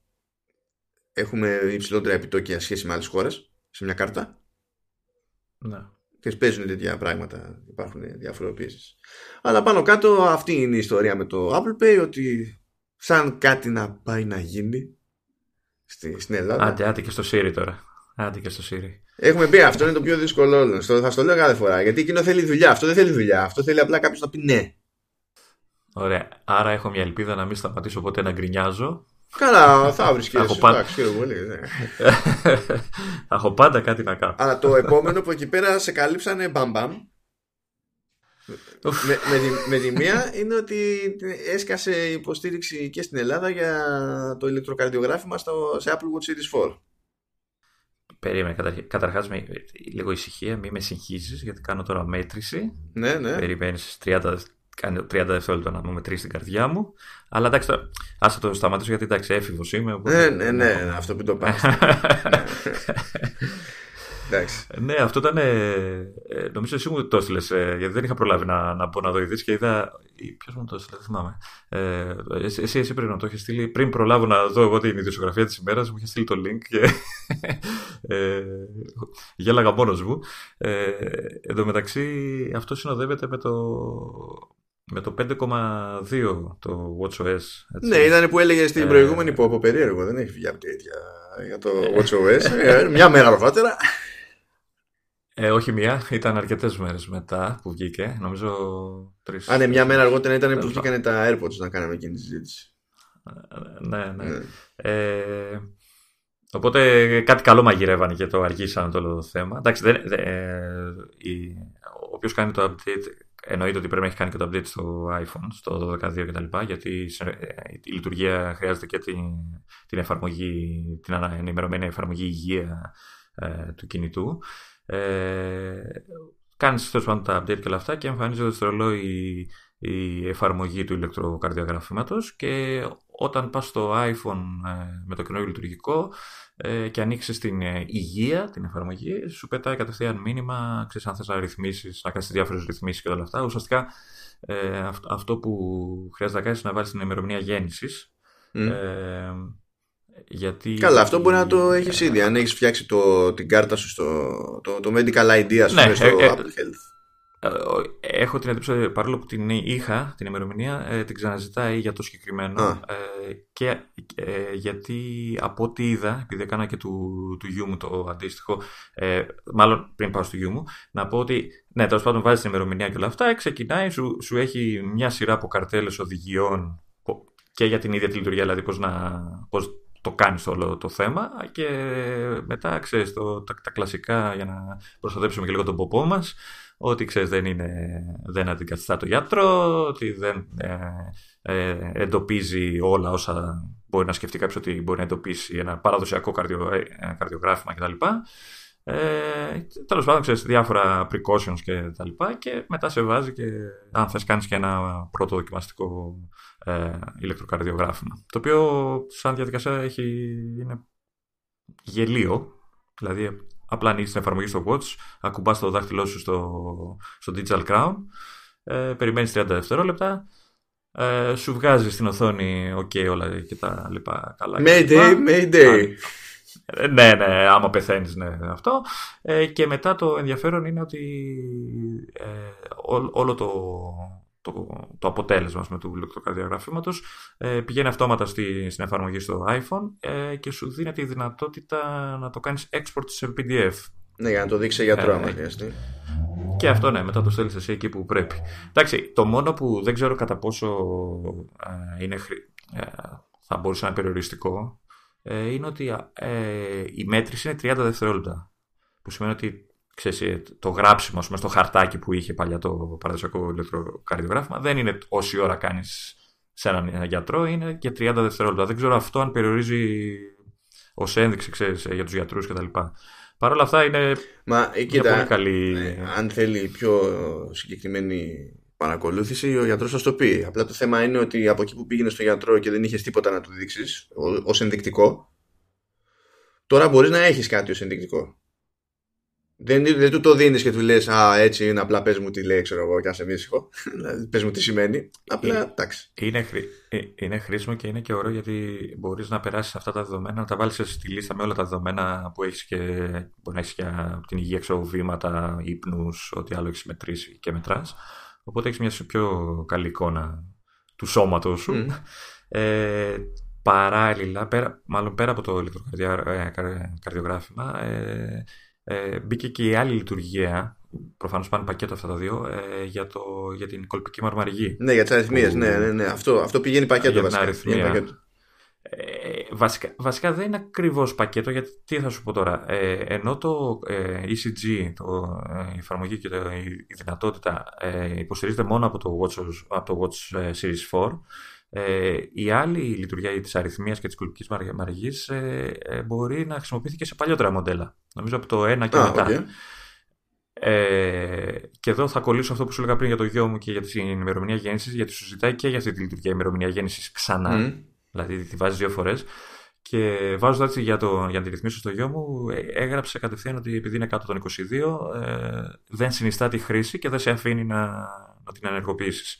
έχουμε υψηλότερα επιτόκια σχέση με άλλες χώρες σε μια κάρτα. Ναι. Και παίζουν τέτοια πράγματα. Υπάρχουν διαφοροποιήσεις. Αλλά πάνω κάτω αυτή είναι η ιστορία με το Apple Pay ότι σαν κάτι να πάει να γίνει στη, στην Ελλάδα. Άντε, άντε και στο Siri τώρα. Άντε και στο Siri. Έχουμε πει αυτό είναι το πιο δύσκολο όλων. Θα στο λέω κάθε φορά. Γιατί εκείνο θέλει δουλειά. Αυτό δεν θέλει δουλειά. Αυτό θέλει απλά κάποιος να πει ναι. Ωραία. Άρα έχω μια ελπίδα να μην σταματήσω ποτέ να γκρινιάζω Καλά, θα βρεις και εσύ. πάντα... Εντάξει, πολύ, ναι. θα [LAUGHS] έχω πάντα κάτι να κάνω. Αλλά το επόμενο που εκεί πέρα σε καλύψανε μπαμπαμ. με, με, τη, με τη μία είναι ότι έσκασε υποστήριξη και στην Ελλάδα για το ηλεκτροκαρδιογράφημα στο, σε Apple Watch Series 4. Περίμενε, καταρχάς με, λίγο ησυχία, μην με συγχύσεις γιατί κάνω τώρα μέτρηση. Ναι, ναι. Περιμένεις 30, κάνει 30 δευτερόλεπτα να μου μετρήσει την καρδιά μου. Αλλά εντάξει, άσε το σταματήσω γιατί εντάξει, έφηβος είμαι. Οπότε... Ναι, ναι, ναι, ναι, αυτό που το [LAUGHS] πάει. ναι, αυτό ήταν. Ε, νομίζω εσύ μου το έστειλες, ε, γιατί δεν είχα προλάβει να, να πω να δω ειδήσει και είδα. Ποιος μου το έστειλε, δεν θυμάμαι. Ε, εσύ, εσύ πρέπει να το έχει στείλει. Πριν προλάβω να δω εγώ την ιδιοσιογραφία της ημέρας, μου είχες στείλει το link και. [LAUGHS] ε, γέλαγα μόνος μου. Ε, εν τω μεταξύ, αυτό συνοδεύεται με το. Με το 5,2 το WatchOS. Έτσι. Ναι, ήταν που έλεγε στην ε, προηγούμενη που από περίεργο δεν έχει βγει τέτοια για το WatchOS. [LAUGHS] Μια μέρα αργότερα. Ε, όχι μία, ήταν αρκετές μέρες μετά που βγήκε. Νομίζω τρεις. Α, ναι, μια μέρα αργότερα ήταν που βγήκαν τα AirPods να κάναμε εκείνη τη συζήτηση. Ε, ναι, ναι. ναι. Ε, οπότε κάτι καλό μαγειρεύανε και το αργήσαν το όλο θέμα. Εντάξει, δεν, ε, η, ο οποίος κάνει το update εννοείται ότι πρέπει να έχει κάνει και το update στο iPhone, στο 12.2 κτλ. Γιατί η λειτουργία χρειάζεται και την, την εφαρμογή, την ενημερωμένη εφαρμογή υγεία ε, του κινητού. Ε, Κάνεις τέλος πάντων τα update και όλα αυτά και εμφανίζεται στο ρολόι η, εφαρμογή του ηλεκτροκαρδιογραφήματος και όταν πας στο iPhone ε, με το καινούργιο λειτουργικό ε, και ανοίξεις την ε, υγεία, την εφαρμογή, σου πετάει κατευθείαν μήνυμα, ξέρεις αν θες να ρυθμίσεις, να κάνεις διάφορες ρυθμίσεις και όλα αυτά. Ουσιαστικά ε, αυτό που χρειάζεται να κάνεις είναι να βάλεις την ημερομηνία γέννησης. Ε, γιατί... Καλά, αυτό μπορεί να το έχεις ήδη. Αν έχεις φτιάξει το, την κάρτα σου στο το, το medical ID, ας πούμε, ναι, στο ε, Apple Health. Ε, έχω την εντύπωση παρόλο που την είχα την ημερομηνία, ε, την ξαναζητάει για το συγκεκριμένο. Ε, και ε, γιατί από ό,τι είδα, επειδή έκανα και του, του γιού μου το αντίστοιχο, ε, μάλλον πριν πάω στο γιού μου, να πω ότι ναι, τέλος πάντων βάζεις την ημερομηνία και όλα αυτά, ξεκινάει, σου, σου έχει μια σειρά από καρτέλες οδηγιών και για την ίδια τη λειτουργία, δηλαδή πώς να, πώς το κάνεις όλο το θέμα και μετά ξέρεις το, τα, τα, κλασικά για να προστατέψουμε και λίγο τον ποπό μας ότι ξέρεις δεν, είναι, δεν αντικαθιστά το γιατρό, ότι δεν ε, ε, εντοπίζει όλα όσα μπορεί να σκεφτεί κάποιος ότι μπορεί να εντοπίσει ένα παραδοσιακό καρδιο, ε, καρδιογράφημα κτλ. Ε, Τέλος πάντων, ξέρεις διάφορα precautions και τα λοιπά και μετά σε βάζει και αν θες κάνεις και ένα πρώτο δοκιμαστικό ε, ηλεκτροκαρδιογράφημα. Το οποίο σαν διαδικασία έχει, είναι γελίο. Δηλαδή, απλά ανοίγεις την εφαρμογή στο Watch, ακουμπάς το δάχτυλό σου στο, στο Digital Crown, ε, περιμένεις 30 δευτερόλεπτα, ε, σου βγάζει στην οθόνη OK όλα και τα λοιπά καλά. Mayday, Mayday. Ε, ναι, ναι, άμα πεθαίνεις, ναι, αυτό. Ε, και μετά το ενδιαφέρον είναι ότι ε, όλο το, το, το αποτέλεσμα με του ηλεκτροκαρδιογραφήματο ε, πηγαίνει αυτόματα στη, στην εφαρμογή στο iPhone ε, και σου δίνει τη δυνατότητα να το κάνεις export σε PDF. Ναι, για να το δείξει γιατρός, ε, άμα χρειαστεί. Και αυτό ναι, μετά το στέλνεις εσύ εκεί που πρέπει. Εντάξει, το μόνο που δεν ξέρω κατά πόσο ε, είναι, ε, θα μπορούσε να είναι περιοριστικό ε, είναι ότι ε, η μέτρηση είναι 30 δευτερόλεπτα. Που σημαίνει ότι ξέρεις, ε, το γράψιμο πούμε, στο χαρτάκι που είχε παλιά το παραδοσιακό ηλεκτροκαρδιογράφημα δεν είναι όση ώρα κάνεις σε έναν γιατρό, είναι και 30 δευτερόλεπτα. Δεν ξέρω αυτό αν περιορίζει ως ένδειξη ξέρεις, για τους γιατρούς κτλ. Παρ' όλα αυτά είναι Μα, ε, κοίτα, πολύ καλή. αν θέλει πιο συγκεκριμένη παρακολούθηση, ο γιατρός θα το πει. Απλά το θέμα είναι ότι από εκεί που πήγαινε στο γιατρό και δεν είχες τίποτα να του δείξεις ως ενδεικτικό, τώρα μπορείς να έχεις κάτι ως ενδεικτικό. Δεν, δεν του το δίνεις και του λες: Α, έτσι είναι, απλά πες μου τι λέει, ξέρω εγώ, και σε ήσυχο. [LAUGHS] πες μου τι σημαίνει. Απλά εντάξει. Είναι, χρή, ε, είναι χρήσιμο και είναι και ωραίο γιατί μπορείς να περάσεις αυτά τα δεδομένα, να τα βάλεις στη λίστα με όλα τα δεδομένα που έχεις και μπορεί να έχεις για την υγεία, ξέρω, βήματα, ύπνους, ό,τι άλλο έχεις μετρήσει και μετράς. Οπότε έχεις μια πιο καλή εικόνα του σώματος σου. Mm. Ε, παράλληλα, πέρα, μάλλον πέρα από το ηλεκτροκαρδιογράφημα, ε, ε, μπήκε και η άλλη λειτουργία, προφανώς πάνε πακέτο αυτά τα δύο, ε, για, το, για την κολπική μαρμαριγή. Ναι, για τις αριθμίες, ναι, ναι, ναι. Αυτό, αυτό πηγαίνει πακέτο για βασικά. Την αριθμία. Ε, βασικά, βασικά δεν είναι ακριβώς πακέτο γιατί τι θα σου πω τώρα. Ε, ενώ το ε, ECG, το, η εφαρμογή και το, η, δυνατότητα υποστηρίζεται μόνο από το Watch, από το Watch Series 4, η άλλη λειτουργία της αριθμίας και της κολπικής μαργής μπορεί να χρησιμοποιηθεί και σε παλιότερα μοντέλα. Νομίζω από το 1 και μετά. Okay. Ε, και εδώ θα κολλήσω αυτό που σου έλεγα πριν για το γιο μου και για την ημερομηνία γέννησης, γιατί σου ζητάει και για αυτή τη λειτουργία ημερομηνία γέννησης ξανά. Mm. Δηλαδή τη βάζεις δύο φορές. Και βάζοντας έτσι για, το, για να τη ρυθμίσω στο γιο μου, ε, έγραψε κατευθείαν ότι επειδή είναι κάτω των 22, ε, δεν συνιστά τη χρήση και δεν σε αφήνει να, να την ενεργοποιήσεις.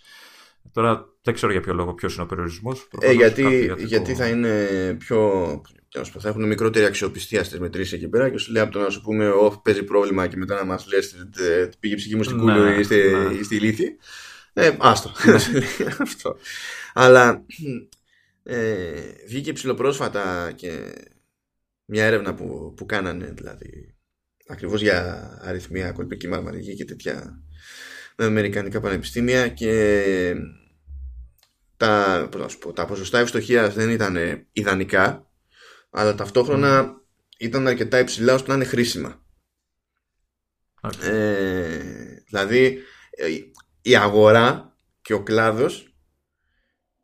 Τώρα δεν ξέρω για ποιο λόγο ποιος είναι ο περιορισμός. Ε, γιατί, γιατί θα είναι πιο. Θα έχουν μικρότερη αξιοπιστία στις μετρήσεις εκεί πέρα και σου λέει από το να σου πούμε: Όχι, παίζει πρόβλημα και μετά να μας λες: Πήγε η ψυχή μου στην κούλου ή στη, ναι. στη λύθη. Ε, άστο. Ναι. [LAUGHS] Αυτό. Αλλά ε, βγήκε ψηλοπρόσφατα και μια έρευνα που, που κάνανε δηλαδή ακριβώς για αριθμία, κολπική μαρμαρική και τέτοια με αμερικανικά πανεπιστήμια και τα, πω, τα ποσοστά ευστοχίας δεν ήταν ιδανικά αλλά ταυτόχρονα ήταν αρκετά υψηλά ώστε να είναι χρήσιμα. Ε, δηλαδή ε, η αγορά και ο κλάδος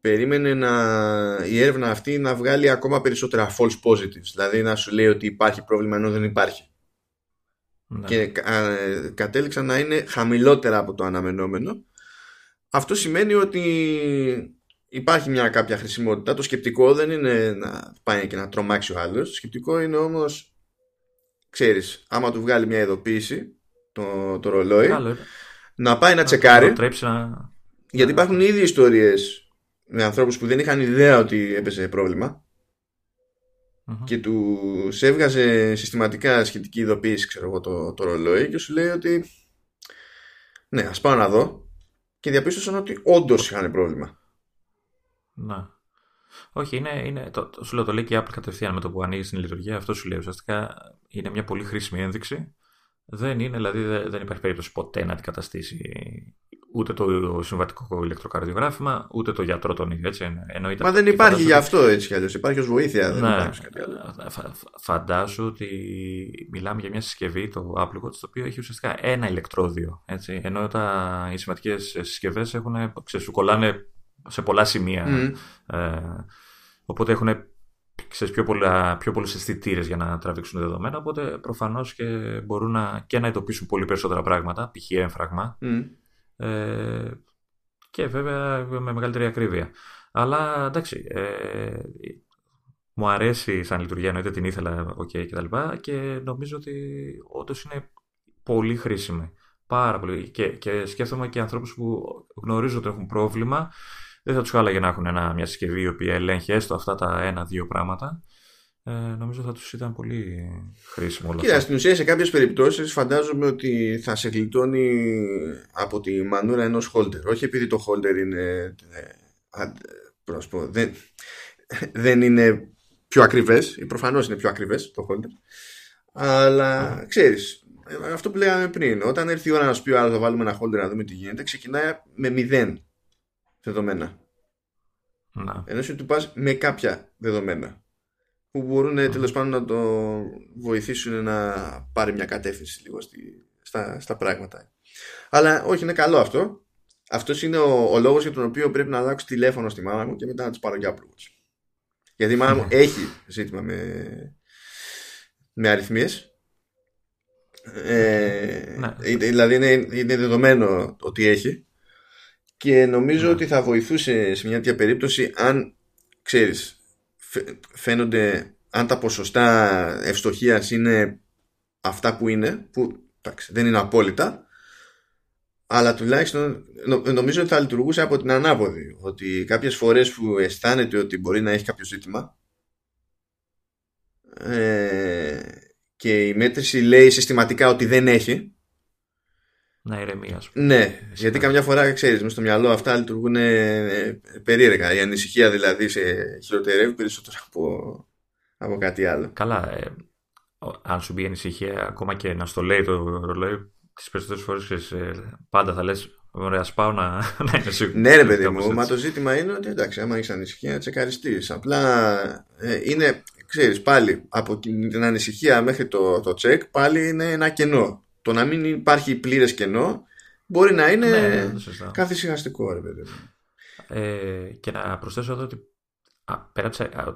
περίμενε να, η έρευνα αυτή να βγάλει ακόμα περισσότερα false positives. Δηλαδή να σου λέει ότι υπάρχει πρόβλημα ενώ δεν υπάρχει. Ναι. Και κατέληξαν να είναι χαμηλότερα από το αναμενόμενο. Αυτό σημαίνει ότι υπάρχει μια κάποια χρησιμότητα. Το σκεπτικό δεν είναι να πάει και να τρομάξει ο άλλος. Το σκεπτικό είναι όμως, ξέρεις, άμα του βγάλει μια ειδοποίηση το, το ρολόι, να πάει να, τσεκάρει. Γιατί υπάρχουν ήδη ιστορίες με ανθρώπους που δεν είχαν ιδέα ότι έπαιζε και τους έβγαζε συστηματικά σχετική ειδοποίηση ξέρω εγώ το, το ρολόι και σου λέει ότι ναι ας πάω να δω και διαπίστωσαν ότι όντως είχαν πρόβλημα Να όχι, είναι, είναι, το, το, σου λέω το λέει και η Apple κατευθείαν με το που ανοίγει την λειτουργία. Αυτό σου λέει ουσιαστικά είναι μια πολύ χρήσιμη ένδειξη. Δεν είναι, δηλαδή δεν υπάρχει περίπτωση ποτέ να αντικαταστήσει ούτε το συμβατικό ηλεκτροκαρδιογράφημα, ούτε το γιατρό τον ίδιο. Έτσι, εννοείται Μα δεν υπάρχει γι' αυτό έτσι κι αλλιώς. Υπάρχει ως βοήθεια. Δεν ναι, υπάρχει κάτι άλλο. φαντάσου ότι μιλάμε για μια συσκευή, το Apple Watch, το οποίο έχει ουσιαστικά ένα ηλεκτρόδιο. Έτσι, ενώ τα, οι σημαντικές συσκευές σου κολλάνε σε πολλά σημεία. Mm. Ε, οπότε έχουν ξέρεις, πιο, πολλά, πιο πολλούς αισθητήρες για να τραβήξουν δεδομένα, οπότε προφανώς και μπορούν να, και να εντοπίσουν πολύ περισσότερα πράγματα, π.χ. έμφραγμα, mm. Ε, και βέβαια με μεγαλύτερη ακρίβεια. Αλλά εντάξει, ε, μου αρέσει σαν λειτουργία, εννοείται την ήθελα ok και τα λοιπά και νομίζω ότι όντως είναι πολύ χρήσιμη. Πάρα πολύ. Και, και σκέφτομαι και ανθρώπους που γνωρίζω ότι έχουν πρόβλημα, δεν θα τους χάλαγε να έχουν ένα, μια συσκευή η οποία ελέγχει έστω αυτά τα ένα-δύο πράγματα ε, νομίζω θα τους ήταν πολύ χρήσιμο όλα Κοίτα, στην ουσία σε κάποιες περιπτώσεις φαντάζομαι ότι θα σε γλιτώνει από τη μανούρα ενός holder. Όχι επειδή το holder είναι ε, πω, δεν, δεν είναι πιο ακριβές, προφανώς είναι πιο ακριβές το holder, αλλά ξέρεις, αυτό που λέγαμε πριν, όταν έρθει η ώρα να σου πει ο άλλος θα βάλουμε ένα holder να δούμε τι γίνεται, ξεκινάει με μηδέν δεδομένα. Να. Ενώ σου του πας με κάποια δεδομένα που μπορούν mm. τέλος πάντων να το βοηθήσουν να πάρει μια κατεύθυνση λίγο στη, στα, στα πράγματα. Αλλά όχι, είναι καλό αυτό. Αυτός είναι ο, ο λόγος για τον οποίο πρέπει να αλλάξω τηλέφωνο στη μάμα μου και μετά να της πάρω για Apple Γιατί η μάμα μου έχει ζήτημα με, με αριθμίες. Ε, ναι. Δηλαδή είναι, είναι δεδομένο ότι έχει και νομίζω ναι. ότι θα βοηθούσε σε μια τέτοια περίπτωση αν ξέρεις φαίνονται αν τα ποσοστά ευστοχίας είναι αυτά που είναι που εντάξει, δεν είναι απόλυτα αλλά τουλάχιστον νομίζω ότι θα λειτουργούσε από την ανάποδη ότι κάποιες φορές που αισθάνεται ότι μπορεί να έχει κάποιο ζήτημα ε, και η μέτρηση λέει συστηματικά ότι δεν έχει να ηρεμεί, Ναι, γιατί καμιά φορά ξέρεις, μες στο μυαλό αυτά λειτουργούν ε, περίεργα. Η ανησυχία δηλαδή σε χειροτερεύει περισσότερο από, από κάτι άλλο. Καλά. Ε, αν σου μπει η ανησυχία, ακόμα και να στο λέει το ρολόι, τις περισσότερες φορές ε, πάντα θα λες: Ωραία, πάω να, [LAUGHS] να είναι σίγουρος. Ναι, ρε παιδί μου, μα το ζήτημα είναι ότι εντάξει, άμα έχεις ανησυχία, τσεκαριστείς. Απλά ε, είναι, ξέρεις, πάλι από την ανησυχία μέχρι το, το τσεκ, πάλι είναι ένα κενό. Το να μην υπάρχει πλήρες κενό μπορεί να είναι ναι, ναι, καθησυχαστικό, ρε παιδί μου. Ε, και να προσθέσω εδώ ότι α, πέρα,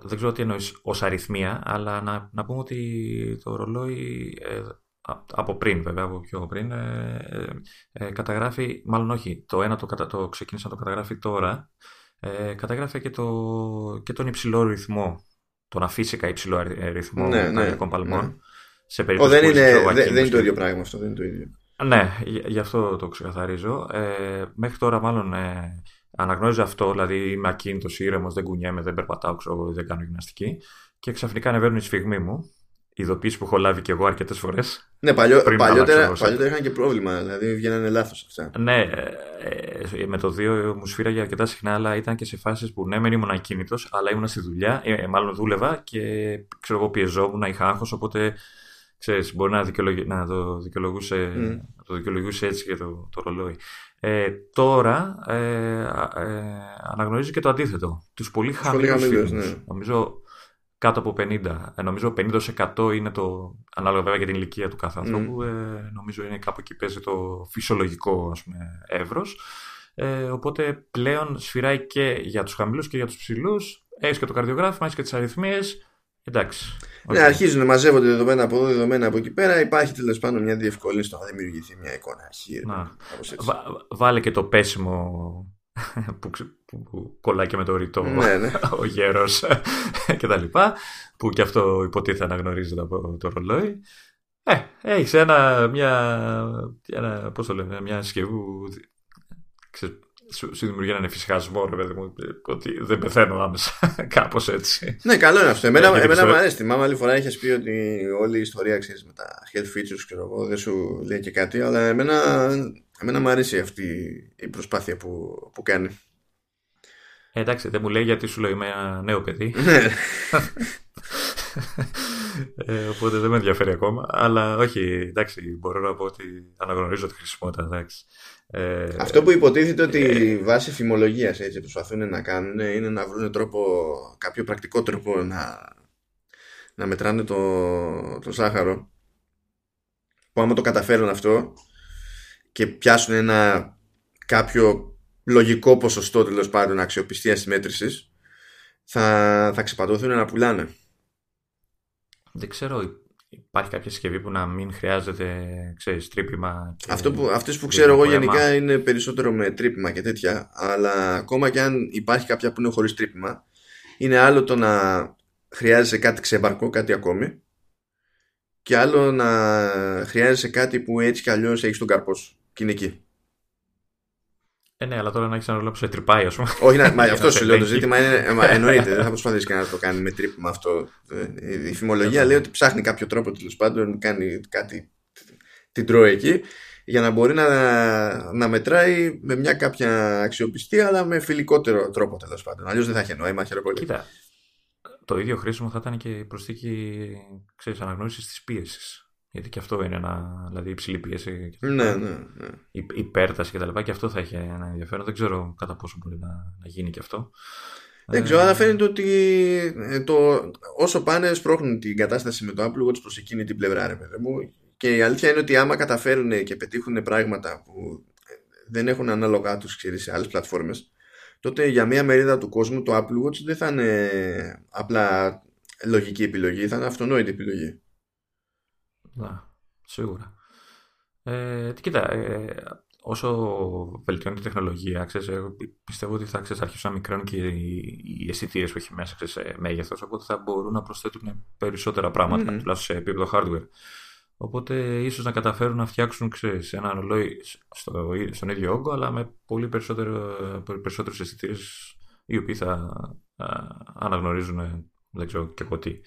δεν ξέρω τι εννοείς ως αριθμία, αλλά να, να πούμε ότι το ρολόι ε, από πριν βέβαια, από πιο πριν, ε, ε, ε, καταγράφει, μάλλον όχι, το ένα το, το ξεκίνησα να το καταγράφει τώρα, ε, καταγράφει και, το, και τον υψηλό ρυθμό, τον αφύσικα υψηλό ρυθμό ναι, ναι, παλμών. Ναι. Σε περίπτωση δεν, είναι, δεν, δεν είναι το ίδιο πράγμα αυτό, δεν είναι το ίδιο. Ναι, γι' αυτό το ξεκαθαρίζω. Ε, μέχρι τώρα μάλλον ε, αναγνώριζα αυτό, δηλαδή είμαι ακίνητος, ήρεμος, δεν κουνιέμαι, δεν περπατάω, ξέρω, δεν κάνω γυμναστική. Και ξαφνικά ανεβαίνουν οι σφιγμοί μου ειδοποίηση που έχω λάβει και εγώ αρκετές φορές. Ναι, παλιό, παλιότερα, παλιότερα είχαν και πρόβλημα, δηλαδή βγαίνανε λάθος αυτά. Ναι, ε, ε, με το 2 μου σφύραγε αρκετά συχνά, αλλά ήταν και σε φάσεις που ναι, μεν ήμουν ακίνητος, αλλά ήμουν στη δουλειά, ε, μάλλον δούλευα και ξέρω εγώ πιεζόμουν, είχα άγχος, οπότε ξέρεις, μπορεί να, δικαιολογ... να το, δικαιολογούσε, mm. το δικαιολογούσε έτσι και το, το ρολόι. Ε, τώρα ε, ε, αναγνωρίζει και το αντίθετο. Τους πολύ χαμηλούς ναι. Νομίζω κάτω από 50. Ε, νομίζω 50% είναι το, ανάλογα βέβαια για την ηλικία του κάθε ανθρώπου, mm. ε, νομίζω είναι κάπου εκεί παίζει το φυσιολογικό ας πούμε, εύρος. Ε, οπότε πλέον σφυράει και για τους χαμηλούς και για τους ψηλούς. Έχεις και το καρδιογράφημα, έχεις και τις αριθμίες. Εντάξει. Ναι, αρχίζουν να μαζεύονται δεδομένα από εδώ, δεδομένα από εκεί πέρα. Υπάρχει τέλος πάντων μια διευκόλυνση στο να δημιουργηθεί μια εικόνα αρχή. βάλε και το πέσιμο που, που, που κολλάει και με το ρητό ναι, ναι. ο γέρος [LAUGHS] και τα λοιπά που και αυτό υποτίθεται αναγνωρίζεται από το ρολόι ε, έχεις ένα, μια, ένα, πώς το λένε, μια συσκευή που σου, σου δημιουργεί έναν εφησυχασμό, ρε παιδί μου, ότι δεν πεθαίνω άμεσα. [LAUGHS] Κάπως έτσι. Ναι, καλό είναι αυτό. Εμένα, εμένα μου αρέσει. Μάμα άλλη φορά έχει πει ότι όλη η ιστορία ξέρεις με τα health features, ξέρω εγώ, δεν σου λέει και κάτι, αλλά εμένα, εμένα μου αρέσει αυτή η προσπάθεια που, που κάνει. Ε, εντάξει, δεν μου λέει γιατί σου λέει είμαι ένα νέο παιδί. [LAUGHS] [LAUGHS] Ναι. ε, οπότε δεν με ενδιαφέρει ακόμα. Αλλά όχι, εντάξει, μπορώ να πω ότι αναγνωρίζω τη χρησιμότητα. Εντάξει. Ε, Αυτό που υποτίθεται ότι ε, βάσει φημολογίας έτσι προσπαθούν να κάνουν είναι να βρουν τρόπο, κάποιο πρακτικό τρόπο να, να μετράνε το, το ζάχαρο. Που άμα το καταφέρουν αυτό και πιάσουν ένα κάποιο λογικό ποσοστό τέλος πάντων αξιοπιστίας της μέτρησης, θα, θα ξεπατώθουν να πουλάνε. Δεν ξέρω, υπάρχει κάποια συσκευή που να μην χρειάζεται, ξέρεις, τρύπημα. Και... Αυτό που, αυτές που ξέρω εγώ γενικά είναι περισσότερο με τρύπημα και τέτοια, αλλά ακόμα και αν υπάρχει κάποια που είναι χωρίς τρύπημα, είναι άλλο το να χρειάζεσαι κάτι ξεμπαρκό, κάτι ακόμη, και άλλο να χρειάζεσαι κάτι που έτσι κι αλλιώς έχεις τον καρπός σου και είναι εκεί. Ε, ναι, αλλά τώρα να έχεις ένα ρολόι που σε τρυπάει, ας πούμε. Όχι, να, μα αυτό σου λέω. Το ζήτημα είναι. Μα, εννοείται, δεν θα προσπαθήσει κανένα να το κάνει με τρύπημα αυτό. Η φημολογία λέει ότι ψάχνει κάποιο τρόπο τέλος πάντων, κάνει κάτι. Την τρώει εκεί για να μπορεί να, να μετράει με μια κάποια αξιοπιστία αλλά με φιλικότερο τρόπο τέλος πάντων. Αλλιώς δεν θα έχει νόημα, χειροκολί. Κοίτα, το ίδιο χρήσιμο θα ήταν και η προσθήκη αναγνώρισης της πίεσης. Γιατί και αυτό είναι ένα, δηλαδή υψηλή πίεση. Και ναι, ναι, ναι. Υπέρταση και τα λοιπά. Και αυτό θα έχει ένα ενδιαφέρον. Δεν ξέρω κατά πόσο μπορεί να, να γίνει και αυτό. Δεν ξέρω, αλλά φαίνεται ότι ε, το, όσο πάνε σπρώχνουν την κατάσταση με το Apple Watch προς εκείνη την πλευρά, ρε παιδί μου. Και η αλήθεια είναι ότι άμα καταφέρουν και πετύχουν πράγματα που δεν έχουν ανάλογά τους ξέρεις, σε άλλες πλατφόρμες, τότε για μια μερίδα του κόσμου το Apple Watch δεν θα είναι απλά λογική επιλογή, θα είναι αυτονόητη επιλογή. Να, σίγουρα. Ε, κοίτα, ε, όσο βελτιώνει η τεχνολογία, ξέρεις, πιστεύω ότι θα ξέρεις, αρχίσουν να μικραίνουν και οι, οι αισθητήρες που έχει μέσα ξέρεις, σε μέγεθος, οπότε θα μπορούν να προσθέτουν περισσότερα πράγματα, mm. τουλάχιστον σε επίπεδο hardware. Οπότε ίσως να καταφέρουν να φτιάξουν ξέρεις, ένα ρολόι στο, στον ίδιο όγκο, αλλά με πολύ περισσότερους αισθητήρες οι οποίοι θα α, αναγνωρίζουν, δεν ξέρω και εγώ τι,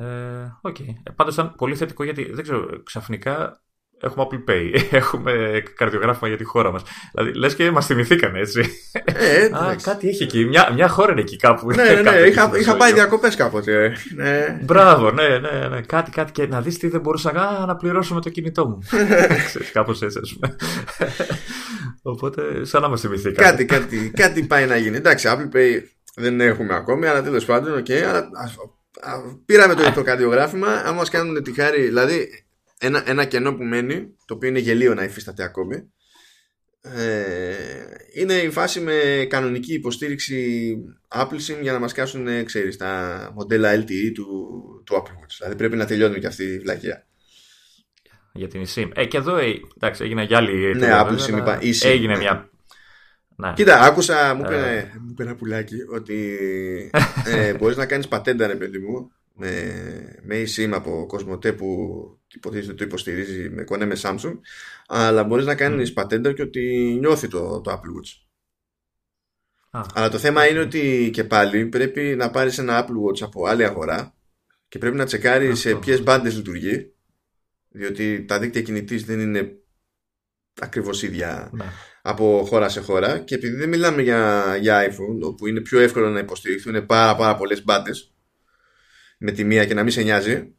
ε, okay. Ε, Πάντως ήταν πολύ θετικό γιατί δεν ξέρω, ξαφνικά έχουμε Apple Pay, [LAUGHS] έχουμε καρδιογράφημα για τη χώρα μας. Δηλαδή λες και μας θυμηθήκανε έτσι. Ε, [LAUGHS] Α, κάτι έχει εκεί. Μια, μια χώρα είναι εκεί κάπου. Ναι, ναι, [LAUGHS] ναι. είχα, είχα πάει διακοπές κάποτε. Ναι. Μπράβο, ναι, ναι, ναι. Κάτι, κάτι και να δεις τι δεν μπορούσα να πληρώσω με το κινητό μου. Κάπως έτσι, ας πούμε. Οπότε, σαν να μας θυμηθεί κάτι. Κάτι, κάτι, πάει να γίνει. Εντάξει, Apple Pay δεν έχουμε ακόμη, αλλά τέλος πάντων, okay, αλλά, πήραμε το ηλεκτροκαρδιογράφημα. Αν μας κάνουν τη χάρη, δηλαδή ένα, ένα κενό που μένει, το οποίο είναι γελίο να υφίσταται ακόμη, ε, είναι η φάση με κανονική υποστήριξη Apple SIM για να μας κάσουν ε, ξέρεις, τα μοντέλα LTE του, του Apple Watch. Δηλαδή πρέπει να τελειώνει και αυτή η βλακία. Για την SIM. Ε, και εδώ ε, εντάξει, έγινε για άλλη Ναι, Apple SIM είπα. Έγινε ναι. μια... Ναι. Κοίτα, άκουσα, μου είπε ένα πουλάκι ότι ε, [LAUGHS] μπορείς να κάνεις πατέντα, ρε παιδί μου, με, με eSIM από Κοσμοτέ που υποτίθεται το υποστηρίζει με κονέ με Samsung αλλά μπορείς να κάνεις mm. πατέντα και ότι νιώθει το, το Apple Watch αλλά το θέμα είναι ότι και πάλι πρέπει να πάρεις ένα Apple Watch από άλλη αγορά και πρέπει να τσεκάρεις σε ποιες μπάντες λειτουργεί διότι τα δίκτυα κινητής δεν είναι ακριβώς ίδια ναι. Από χώρα σε χώρα και επειδή δεν μιλάμε για, για iPhone όπου είναι πιο εύκολο να υποστηριχθούν πάρα πάρα πολλές μπάντες με τη μία και να μην σε νοιάζει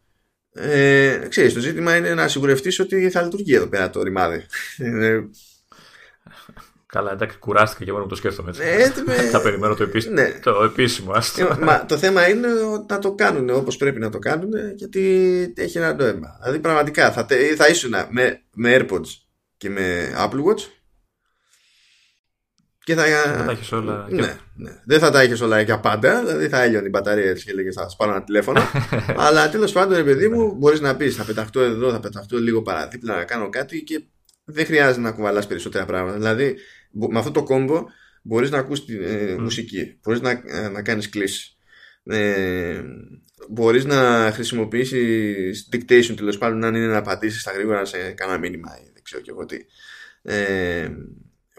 ε, ξέρεις, το ζήτημα είναι να σιγουρευτείς ότι θα λειτουργεί εδώ πέρα το ρημάδι. Ε, Καλά, εντάξει, κουράστηκα και μόνο που το σκέφτομαι έτσι. Ε, [LAUGHS] θα περιμένω το, επίσημο. Ναι. το επίσημο. Ε, μα, το θέμα είναι να το κάνουν όπως πρέπει να το κάνουν γιατί έχει ένα νόημα. Δηλαδή πραγματικά θα, θα ήσουν με, με AirPods και με Apple Watch και θα... θα τα έχεις όλα. Ναι, ναι. Δεν θα τα έχεις όλα για πάντα. Δηλαδή θα έλειωνε η μπαταρία και λέγε θα σπάρω ένα τηλέφωνο. [LAUGHS] Αλλά τέλος πάντων, ρε παιδί μου, μπορείς να πεις θα πεταχτώ εδώ, θα πεταχτώ λίγο παραδίπλα να κάνω κάτι και δεν χρειάζεται να κουβαλάς περισσότερα πράγματα. Δηλαδή με αυτό το κόμπο μπορείς να ακούσει ε, μουσική, μπορείς να, ε, να κάνεις κλήσει. Ε, μπορείς να χρησιμοποιήσεις dictation τέλος πάντων αν είναι να απαντήσεις στα γρήγορα σε κανένα μήνυμα ή δεν ξέρω και εγώ τι ε,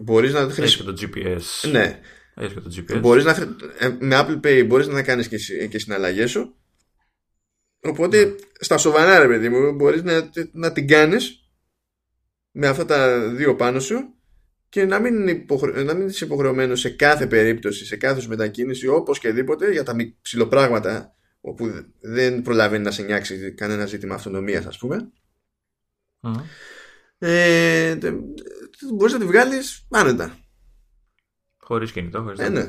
Μπορείς να Έχει και το GPS. Ναι. Έχει και το GPS. Μπορείς να... Ε, με Apple Pay μπορείς να κάνεις και, και συναλλαγές σου. Οπότε ναι. στα σοβαρά ρε παιδί μου μπορείς να, να την κάνεις με αυτά τα δύο πάνω σου και να μην, υποχρε... να μην είσαι υποχρεωμένος σε κάθε περίπτωση, σε κάθε σου μετακίνηση όπως και δίποτε για τα ψηλοπράγματα όπου δεν προλαβαίνει να σε νιάξει κανένα ζήτημα αυτονομίας ας πούμε. Mm. Ε, μπορείς να τη βγάλεις άνετα. Χωρίς κινητό, χωρίς ε, ναι.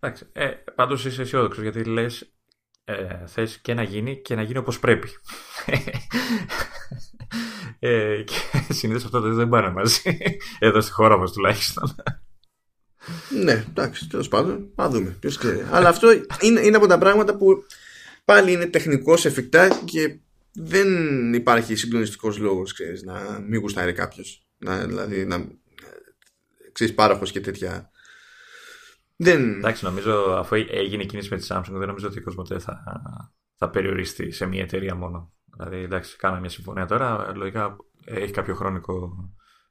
Εντάξει, ε, πάντως είσαι αισιόδοξος γιατί λες ε, θες και να γίνει και να γίνει όπως πρέπει. [LAUGHS] ε, και συνήθως αυτό δεν πάνε μαζί. Εδώ στη χώρα μας τουλάχιστον. ναι, εντάξει, τέλος πάντων, να δούμε. Ποιος ξέρει. Αλλά αυτό είναι, είναι από τα πράγματα που πάλι είναι τεχνικώ εφικτά και δεν υπάρχει συγκλονιστικός λόγος ξέρεις, να μην γουστάρει κάποιος. Να, δηλαδή να ξέρεις πάροχος και τέτοια. Δεν... Εντάξει, νομίζω αφού έγινε κίνηση με τη Samsung, δεν νομίζω ότι η Κοσμοτέ θα, θα περιοριστεί σε μια εταιρεία μόνο. Δηλαδή, εντάξει, κάναμε μια συμφωνία τώρα. Λογικά έχει κάποιο χρονικό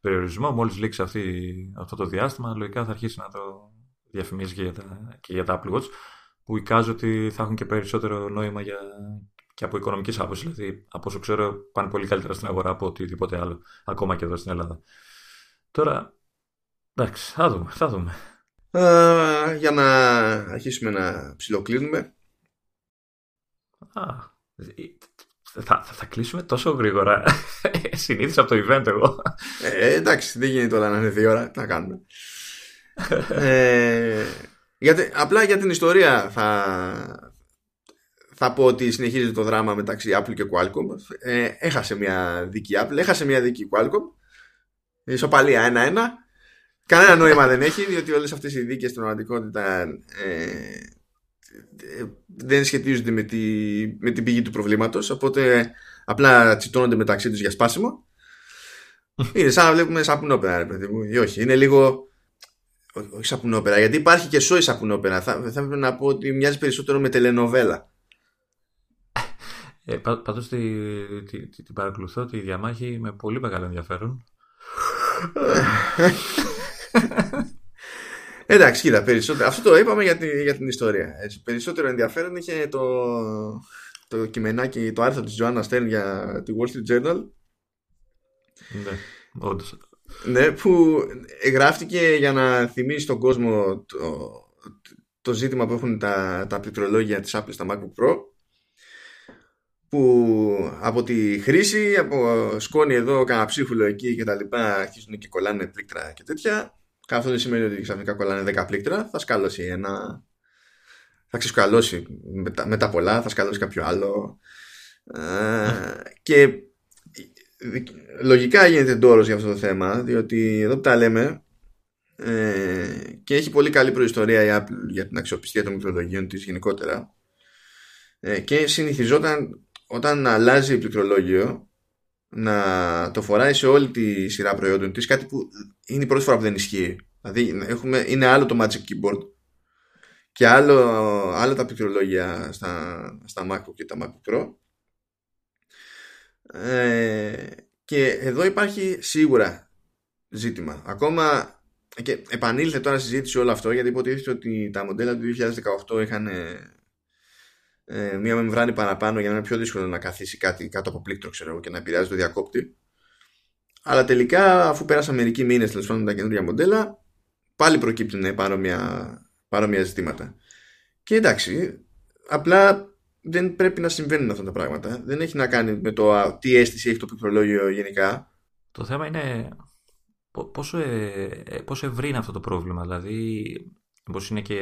περιορισμό. Μόλις λήξει αυτή, αυτό το διάστημα, λογικά θα αρχίσει να το διαφημίζει και για τα, και για τα Apple Watch. Που εικάζω ότι θα έχουν και περισσότερο νόημα για, και από οικονομικής άποψης. Δηλαδή, από όσο ξέρω, πάνε πολύ καλύτερα στην αγορά από οτιδήποτε άλλο, ακόμα και εδώ στην Ελλάδα. Τώρα, εντάξει, θα δούμε. Θα δούμε. για να αρχίσουμε να ψιλοκλίνουμε. Α, θα, θα, θα κλείσουμε τόσο γρήγορα. [LAUGHS] Συνήθισα από το event εγώ. Ε, εντάξει, δεν γίνει τώρα να είναι δύο ώρα. Τι να κάνουμε. [LAUGHS] ε, γιατί, απλά για την ιστορία θα, θα πω ότι συνεχίζει το δράμα μεταξύ Apple και Qualcomm. Ε, έχασε μια δίκη Apple, έχασε μια δίκη Qualcomm. Ισοπαλία 1-1. Κανένα νόημα δεν έχει, διότι όλες αυτές οι δίκες στην πραγματικότητα ε, δεν σχετίζονται με, τη, με την πηγή του προβλήματος, οπότε απλά τσιτώνονται μεταξύ τους για σπάσιμο. Είναι σαν να βλέπουμε σαπουνόπερα, ρε παιδί μου, ή όχι. Είναι λίγο. Όχι σαπουνόπερα, γιατί υπάρχει και σόι σαπουνόπερα. Θα, θα έπρεπε να πω ότι μοιάζει περισσότερο με τελενοβέλα. Ε, πάντως την τη, τη, παρακολουθώ τη διαμάχη με πολύ μεγάλο ενδιαφέρον. [LAUGHS] Εντάξει, κοίτα, περισσότερο. Αυτό το είπαμε για, τη, για την ιστορία. Έτσι. Περισσότερο ενδιαφέρον είχε το, το κειμενάκι, το άρθρο της Joanna Stern για τη Wall Street Journal. Ναι, όντως. Ναι, που γράφτηκε για να θυμίσει τον κόσμο το, το ζήτημα που έχουν τα, τα πληκτρολόγια της Apple στα MacBook Pro που από τη χρήση, από σκόνη εδώ, κανένα ψίχουλο εκεί και τα λοιπά, αρχίζουν και κολλάνε πλήκτρα και τέτοια. Αυτό δεν σημαίνει ότι ξαφνικά κολλάνε 10 πλήκτρα, θα σκάλωσει ένα. Θα ξεσκαλώσει μετά, τα πολλά, θα σκαλώσει κάποιο άλλο. Ε, και λογικά γίνεται ντόρος για αυτό το θέμα, διότι εδώ που τα λέμε ε, και έχει πολύ καλή προϊστορία η Apple για την αξιοπιστία των μικρολογίων της γενικότερα ε, και συνηθιζόταν όταν αλλάζει πληκτρολόγιο να το φοράει σε όλη τη σειρά προϊόντων της κάτι που είναι η πρώτη φορά που δεν ισχύει. Δηλαδή έχουμε, είναι άλλο το Magic Keyboard και άλλο, άλλο τα πληκτρολόγια στα, στα MacBook και τα MacBook Pro. Ε, και εδώ υπάρχει σίγουρα ζήτημα. Ακόμα και επανήλθε τώρα συζήτηση όλο αυτό γιατί υποτίθεται ότι τα μοντέλα του 2018 είχαν ε, μία μεμβράνη παραπάνω για να είναι πιο δύσκολο να καθίσει κάτι κάτω από πλήκτρο ξέρω, και να επηρεάζει το διακόπτη. Αλλά τελικά, αφού πέρασαν μερικοί μήνες τέλος πάντων τα καινούργια μοντέλα, πάλι προκύπτουν παρόμοια, παρόμοια ζητήματα. Και εντάξει, απλά δεν πρέπει να συμβαίνουν αυτά τα πράγματα. Δεν έχει να κάνει με το τι αίσθηση έχει το πληκτρολόγιο γενικά. Το θέμα είναι πόσο, ε, ε, πόσο ευρύ είναι αυτό το πρόβλημα. Δηλαδή, Μήπως είναι και.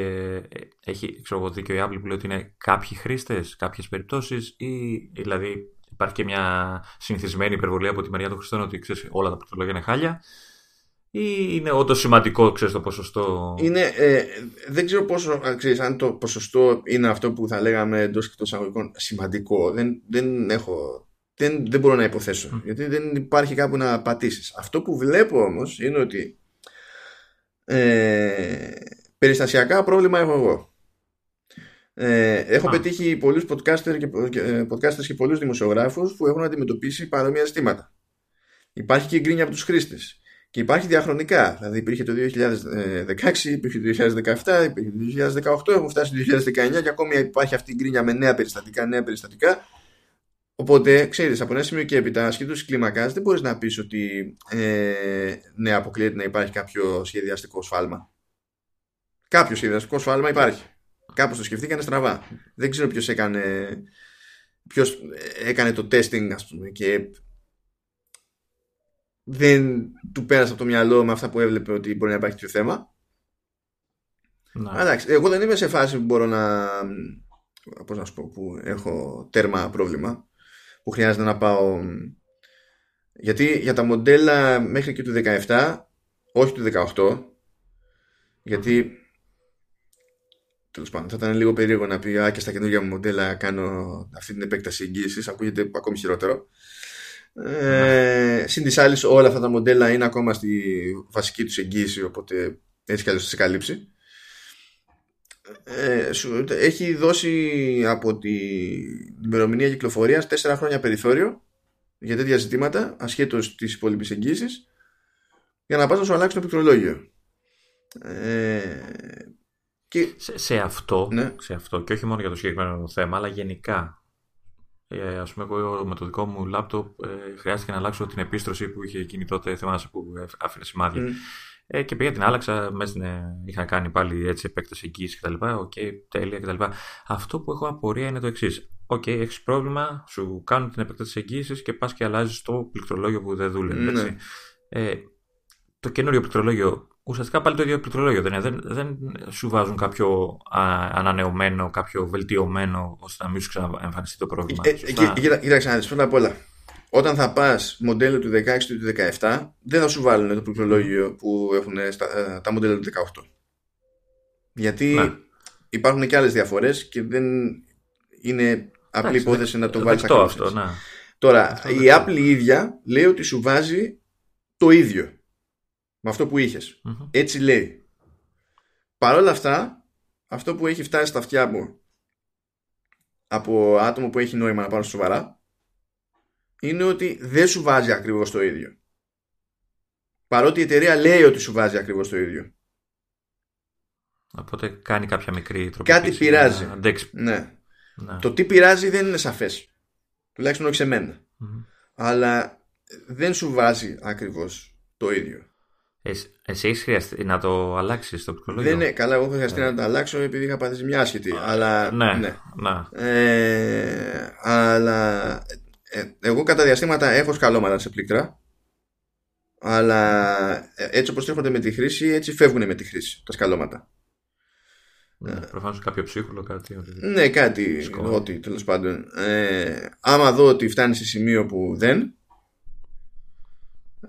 Ε, έχει ξέρω, δίκιο η Apple που λέει ότι είναι κάποιοι χρήστες, κάποιες περιπτώσεις, ή δηλαδή υπάρχει και μια συνηθισμένη υπερβολή από τη μεριά των χρηστών ότι ξέρεις, όλα τα πληκτρολόγια είναι χάλια, ή είναι όντως σημαντικό ξέρεις, το ποσοστό; Είναι, ε, δεν ξέρω πόσο, ξέρεις, αν το ποσοστό είναι αυτό που θα λέγαμε εντός και των εισαγωγικών σημαντικό. Δεν, δεν, έχω, δεν, δεν μπορώ να υποθέσω. Γιατί δεν υπάρχει κάπου να πατήσεις. Αυτό που βλέπω όμως είναι ότι. Ε, περιστασιακά πρόβλημα έχω εγώ. Ε, έχω πετύχει πολλούς podcasters και, ε, podcasters και πολλούς δημοσιογράφους που έχουν αντιμετωπίσει παρόμοια ζητήματα. Υπάρχει και γκρίνια από τους χρήστες. Και υπάρχει διαχρονικά. Δηλαδή υπήρχε το 2016, υπήρχε το 2017, υπήρχε το 2018, έχουμε φτάσει το 2019 και ακόμη υπάρχει αυτή η γκρίνια με νέα περιστατικά, νέα περιστατικά. Οπότε, ξέρεις, από ένα σημείο και έπειτα, ασχέτως κλίμακας, δεν μπορείς να πεις ότι ε, ναι, αποκλείεται να υπάρχει κάποιο σχεδιαστικό σφάλμα. Κάποιος σχεδιαστικό σφάλμα υπάρχει. Κάπως το σκεφτήκανε στραβά. Δεν ξέρω ποιος έκανε, ποιος έκανε το testing, ας πούμε, και δεν του πέρασε από το μυαλό με αυτά που έβλεπε ότι μπορεί να υπάρχει τέτοιο θέμα. Να. Εντάξει, εγώ δεν είμαι σε φάση που μπορώ να. Πώς να σου πω, που έχω τέρμα πρόβλημα. Που χρειάζεται να πάω. Γιατί για τα μοντέλα μέχρι και του 17, όχι του 18, γιατί Τέλος πάντων, θα ήταν λίγο περίεργο να πει Α, και στα καινούργια μου μοντέλα κάνω αυτή την επέκταση εγγύησης. Ακούγεται ακόμη χειρότερο. Ε, Συν της άλλης, όλα αυτά τα μοντέλα είναι ακόμα στη βασική τους εγγύηση, οπότε έτσι κι αλλιώς θα σε καλύψει. Ε, έχει δώσει από την ημερομηνία κυκλοφορίας 4 χρόνια περιθώριο για τέτοια ζητήματα, ασχέτως της υπόλοιπης εγγύησης, για να πας να σου αλλάξει το πληκτρολόγιο. Ε, και... Σε, αυτό, ναι. σε αυτό, και όχι μόνο για το συγκεκριμένο θέμα, αλλά γενικά. Ε, ας πούμε, εγώ με το δικό μου λάπτοπ ε, χρειάστηκε να αλλάξω την επίστρωση που είχε εκείνη τότε, θυμάσαι που άφηνε σημάδια. Mm. Ε, και πήγα την άλλαξα, μέσα στην, είχα κάνει πάλι έτσι επέκταση εγγύησης κτλ. OK, okay, τέλεια κτλ. Αυτό που έχω απορία είναι το εξής. OK, okay, έχεις πρόβλημα, σου κάνουν την επέκταση εγγύησης και πας και αλλάζεις το πληκτρολόγιο που δεν δούλευε. Mm. Ε, το καινούριο πληκτρολόγιο ουσιαστικά πάλι το ίδιο πληκτρολόγιο δεν είναι. Δεν, δεν σου βάζουν κάποιο α, ανανεωμένο, κάποιο βελτιωμένο ώστε να μην σου ξαναεμφανιστεί το πρόβλημα. Ε, ε, κοίταξε να δεις πρώτα απ' όλα. Όταν θα πας μοντέλο του 16 ή του 17, δεν θα σου βάλουν το πληκτρολόγιο που έχουν στα, ε, τα μοντέλα του 18. Γιατί ναι. υπάρχουν και άλλες διαφορές και δεν είναι απλή υπόθεση να το βάλεις αυτό. Ναι. Τώρα, η Apple η ίδια λέει ότι σου βάζει το ίδιο με αυτό που ειχες Έτσι λέει. Παρ' όλα αυτά, αυτό που έχει φτάσει στα αυτιά μου από άτομο που έχει νόημα να πάρω σοβαρά είναι ότι δεν σου βάζει ακριβώς το ίδιο. Παρότι η εταιρεία λέει ότι σου βάζει ακριβώς το ίδιο. Οπότε κάνει κάποια μικρή τροποποίηση. Κάτι πειράζει. Ναι. ναι. Το τι πειράζει δεν είναι σαφές. Τουλάχιστον όχι σε μενα Αλλά δεν σου βάζει ακριβώς το ίδιο. Εσύ έχεις χρειαστεί να το αλλάξεις το πληκτρολόγιο. Δεν είναι καλά, εγώ έχω χρειαστεί να το αλλάξω επειδή είχα πάθει μια άσχετη. αλλά, ναι, ναι. ναι. Ε, αλλά ε, εγώ κατά διαστήματα έχω σκαλώματα σε πλήκτρα. Αλλά ε, έτσι όπως έρχονται με τη χρήση, έτσι φεύγουν με τη χρήση τα σκαλώματα. Ναι, Προφανώς κάποιο ψύχουλο, κάτι. Ναι, κάτι. Ό,τι τέλος πάντων. Ε, άμα δω ότι φτάνει σε σημείο που δεν.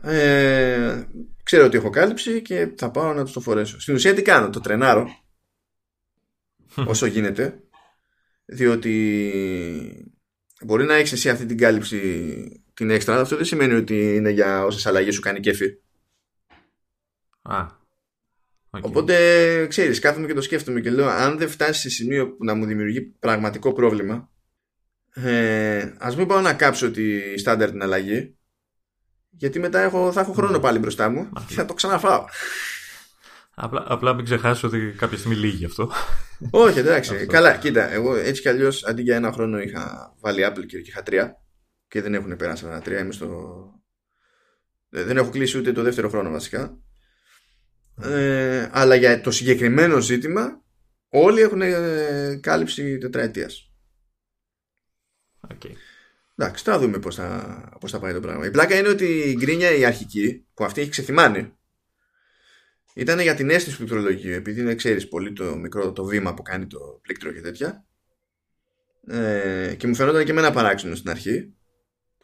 Ε, ξέρω ότι έχω κάλυψη και θα πάω να το φορέσω. Στην ουσία τι κάνω, το τρενάρω όσο γίνεται διότι μπορεί να έχεις εσύ αυτή την κάλυψη την έξτρα, αυτό δεν σημαίνει ότι είναι για όσες αλλαγές σου κάνει κέφι. Α, okay. Οπότε ξέρεις, κάθομαι και το σκέφτομαι και λέω αν δεν φτάσει σε σημείο που να μου δημιουργεί πραγματικό πρόβλημα ε, ας μην πάω να κάψω τη στάνταρ την αλλαγή γιατί μετά έχω, θα έχω χρόνο ναι. πάλι μπροστά μου και θα το ξαναφάω. Απλά, απλά μην ξεχάσεις ότι κάποια στιγμή λύγει αυτό. Όχι, εντάξει. Καλά, κοίτα. Εγώ έτσι κι αλλιώς αντί για ένα χρόνο είχα βάλει Apple και είχα τρία και δεν έχουν περάσει ένα τρία. Είμαι στο. Δεν έχω κλείσει ούτε το δεύτερο χρόνο βασικά. Ε, αλλά για το συγκεκριμένο ζήτημα όλοι έχουν ε, κάλυψη τετραετίας. Okay. Εντάξει, θα δούμε πώς θα, πώς θα πάει το πράγμα. Η πλάκα είναι ότι η γκρίνια η αρχική, που αυτή έχει ξεθυμάνει, ήταν για την αίσθηση του πληκτρολογίου, επειδή είναι, ξέρεις, πολύ το μικρό το βήμα που κάνει το πλήκτρο και τέτοια. Ε, και μου φαινόταν και εμένα παράξενο στην αρχή.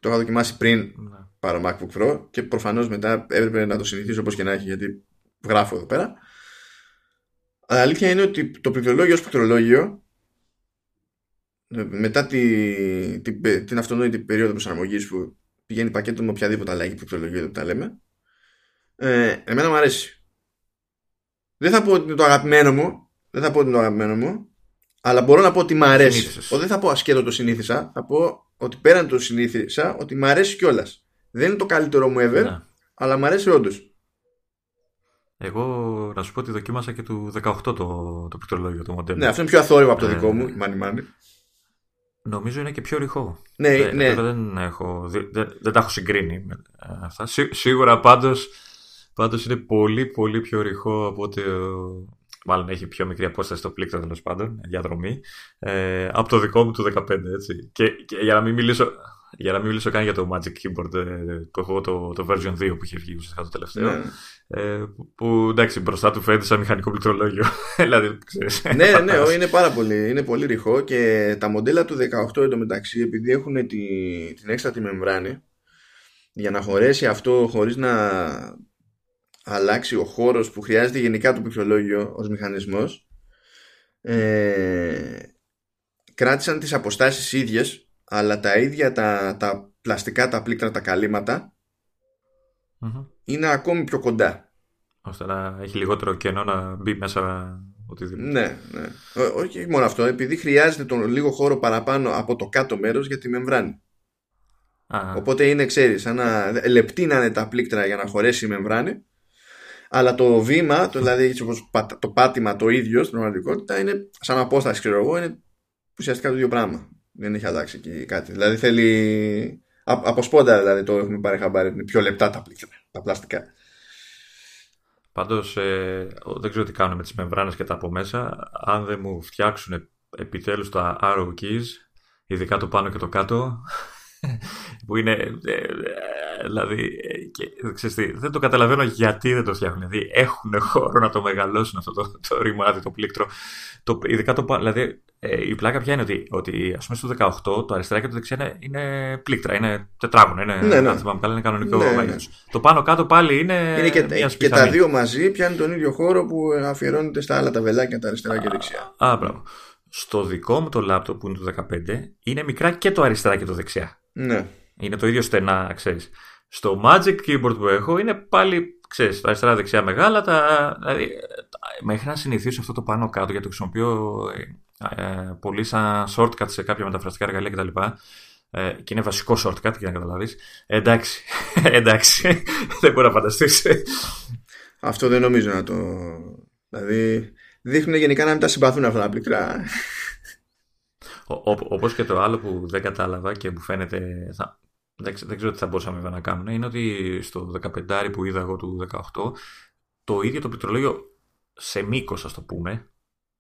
Το είχα δοκιμάσει πριν ναι. πάρω MacBook Pro και προφανώς μετά έπρεπε να το συνηθίσω όπως και να έχει, γιατί γράφω εδώ πέρα. Αλλά αλήθεια είναι ότι το πληκτρολόγιο ως πληκτρολόγιο μετά τη, την, την αυτονόητη περίοδο προσαρμογής που πηγαίνει πακέτο με οποιαδήποτε αλλαγή πληκτρολογία που τα λέμε ε, εμένα μου αρέσει δεν θα πω ότι είναι το αγαπημένο μου δεν θα πω ότι είναι το αγαπημένο μου αλλά μπορώ να πω ότι μου αρέσει ο, δεν θα πω ασκέτο το συνήθισα θα πω ότι πέραν το συνήθισα ότι μου αρέσει κιόλας. δεν είναι το καλύτερο μου ever ναι. αλλά μου αρέσει όντως. Εγώ να σου πω ότι δοκίμασα και του 18 το, το πληκτρολόγιο το μοντέλο. Ναι, αυτό είναι πιο αθόρυβο από το ε, δικό μου, μάνι μάνι. Νομίζω είναι και πιο ρηχό. Ναι, δεν, ναι. Δεν, έχω, δεν, δεν, τα έχω συγκρίνει με αυτά. σίγουρα πάντως, πάντως είναι πολύ πολύ πιο ρηχό από ότι μάλλον έχει πιο μικρή απόσταση στο πλήκτρο τέλος πάντων, διαδρομή, ε, από το δικό μου του 15, έτσι. Και, και για να μην μιλήσω, για να μην μιλήσω καν για το Magic Keyboard ε, που έχω το, το version 2 που είχε βγει ουσιαστικά το τελευταίο. Ναι. Ε, που εντάξει, μπροστά του φαίνεται σαν μηχανικό πληκτρολόγιο. [LAUGHS] δηλαδή, ξέρεις, ναι, ναι, είναι πάρα πολύ, είναι πολύ ρηχό και τα μοντέλα του 18 εντωμεταξύ, επειδή έχουν τη, την έξτρα τη μεμβράνη, για να χωρέσει αυτό χωρίς να αλλάξει ο χώρος που χρειάζεται γενικά το πληκτρολόγιο ως μηχανισμός, ε, κράτησαν τις αποστάσεις ίδιες αλλά τα ίδια τα, τα πλαστικά, τα πλήκτρα, τα καλύματα είναι ακόμη πιο κοντά. Ώστε να έχει λιγότερο κενό να μπει μέσα οτιδήποτε. Ναι, ναι. Όχι μόνο αυτό, επειδή χρειάζεται τον λίγο χώρο παραπάνω από το κάτω μέρος για τη μεμβράνη. Οπότε είναι, ξέρεις, σαν να λεπτή να είναι τα πλήκτρα για να χωρέσει η μεμβράνη, αλλά το βήμα, το, δηλαδή το πάτημα το ίδιο στην πραγματικότητα είναι σαν απόσταση, ξέρω εγώ, είναι ουσιαστικά το ίδιο πράγμα. Δεν έχει αλλάξει και κάτι. Δηλαδή θέλει. Από σπόντα δηλαδή το έχουμε πάρει χαμπάρι. Είναι πιο λεπτά τα πλήκτρα, τα πλαστικά. Πάντως ε, δεν ξέρω τι κάνουν με τις μεμβράνες και τα από μέσα. Αν δεν μου φτιάξουν επιτέλους τα arrow keys, ειδικά το πάνω και το κάτω, [LAUGHS] που είναι. Ε, ε, δηλαδή, και, ξέρεις τι, δεν το καταλαβαίνω γιατί δεν το φτιάχνουν. Δηλαδή, έχουν χώρο να το μεγαλώσουν αυτό το, το ρημάδι, το πλήκτρο. Το, ειδικά το, δηλαδή, ε, η πλάκα ποια είναι ότι, ότι ας πούμε στο 18 το αριστερά και το δεξιά είναι, είναι πλήκτρα, είναι τετράγωνο, είναι, ναι, ναι. θυμάμαι καλά, είναι κανονικό ναι, ναι. Το πάνω κάτω πάλι είναι, είναι και, μια και τα δύο μαζί πιάνουν τον ίδιο χώρο που αφιερώνεται στα άλλα τα βελάκια, τα αριστερά και δεξιά. Α, μπράβο. Στο δικό μου το λάπτοπ που είναι το 15 είναι μικρά και το αριστερά και το δεξιά. Ναι. Είναι το ίδιο στενά, ξέρεις. Στο Magic Keyboard που έχω είναι πάλι, ξέρεις, τα αριστερά δεξιά μεγάλα, τα, δηλαδή, μέχρι να συνηθίσω αυτό το πάνω κάτω, γιατί το χρησιμοποιώ ε, πολύ σαν shortcut σε κάποια μεταφραστικά εργαλεία κτλ. Ε, και είναι βασικό shortcut για να καταλάβεις. Ε, εντάξει, εντάξει, [LAUGHS] δεν μπορεί να φανταστείς. Αυτό δεν νομίζω να το. Δηλαδή, δείχνουν γενικά να μην τα συμπαθούν αυτά τα πληκτρά. Όπως και το άλλο που δεν κατάλαβα και μου φαίνεται. Θα, δεν, δεν ξέρω τι θα μπορούσαμε να κάνουν, είναι ότι στο 15 που είδα εγώ του 18, το ίδιο το πληκτρολόγιο σε μήκος, ας το πούμε,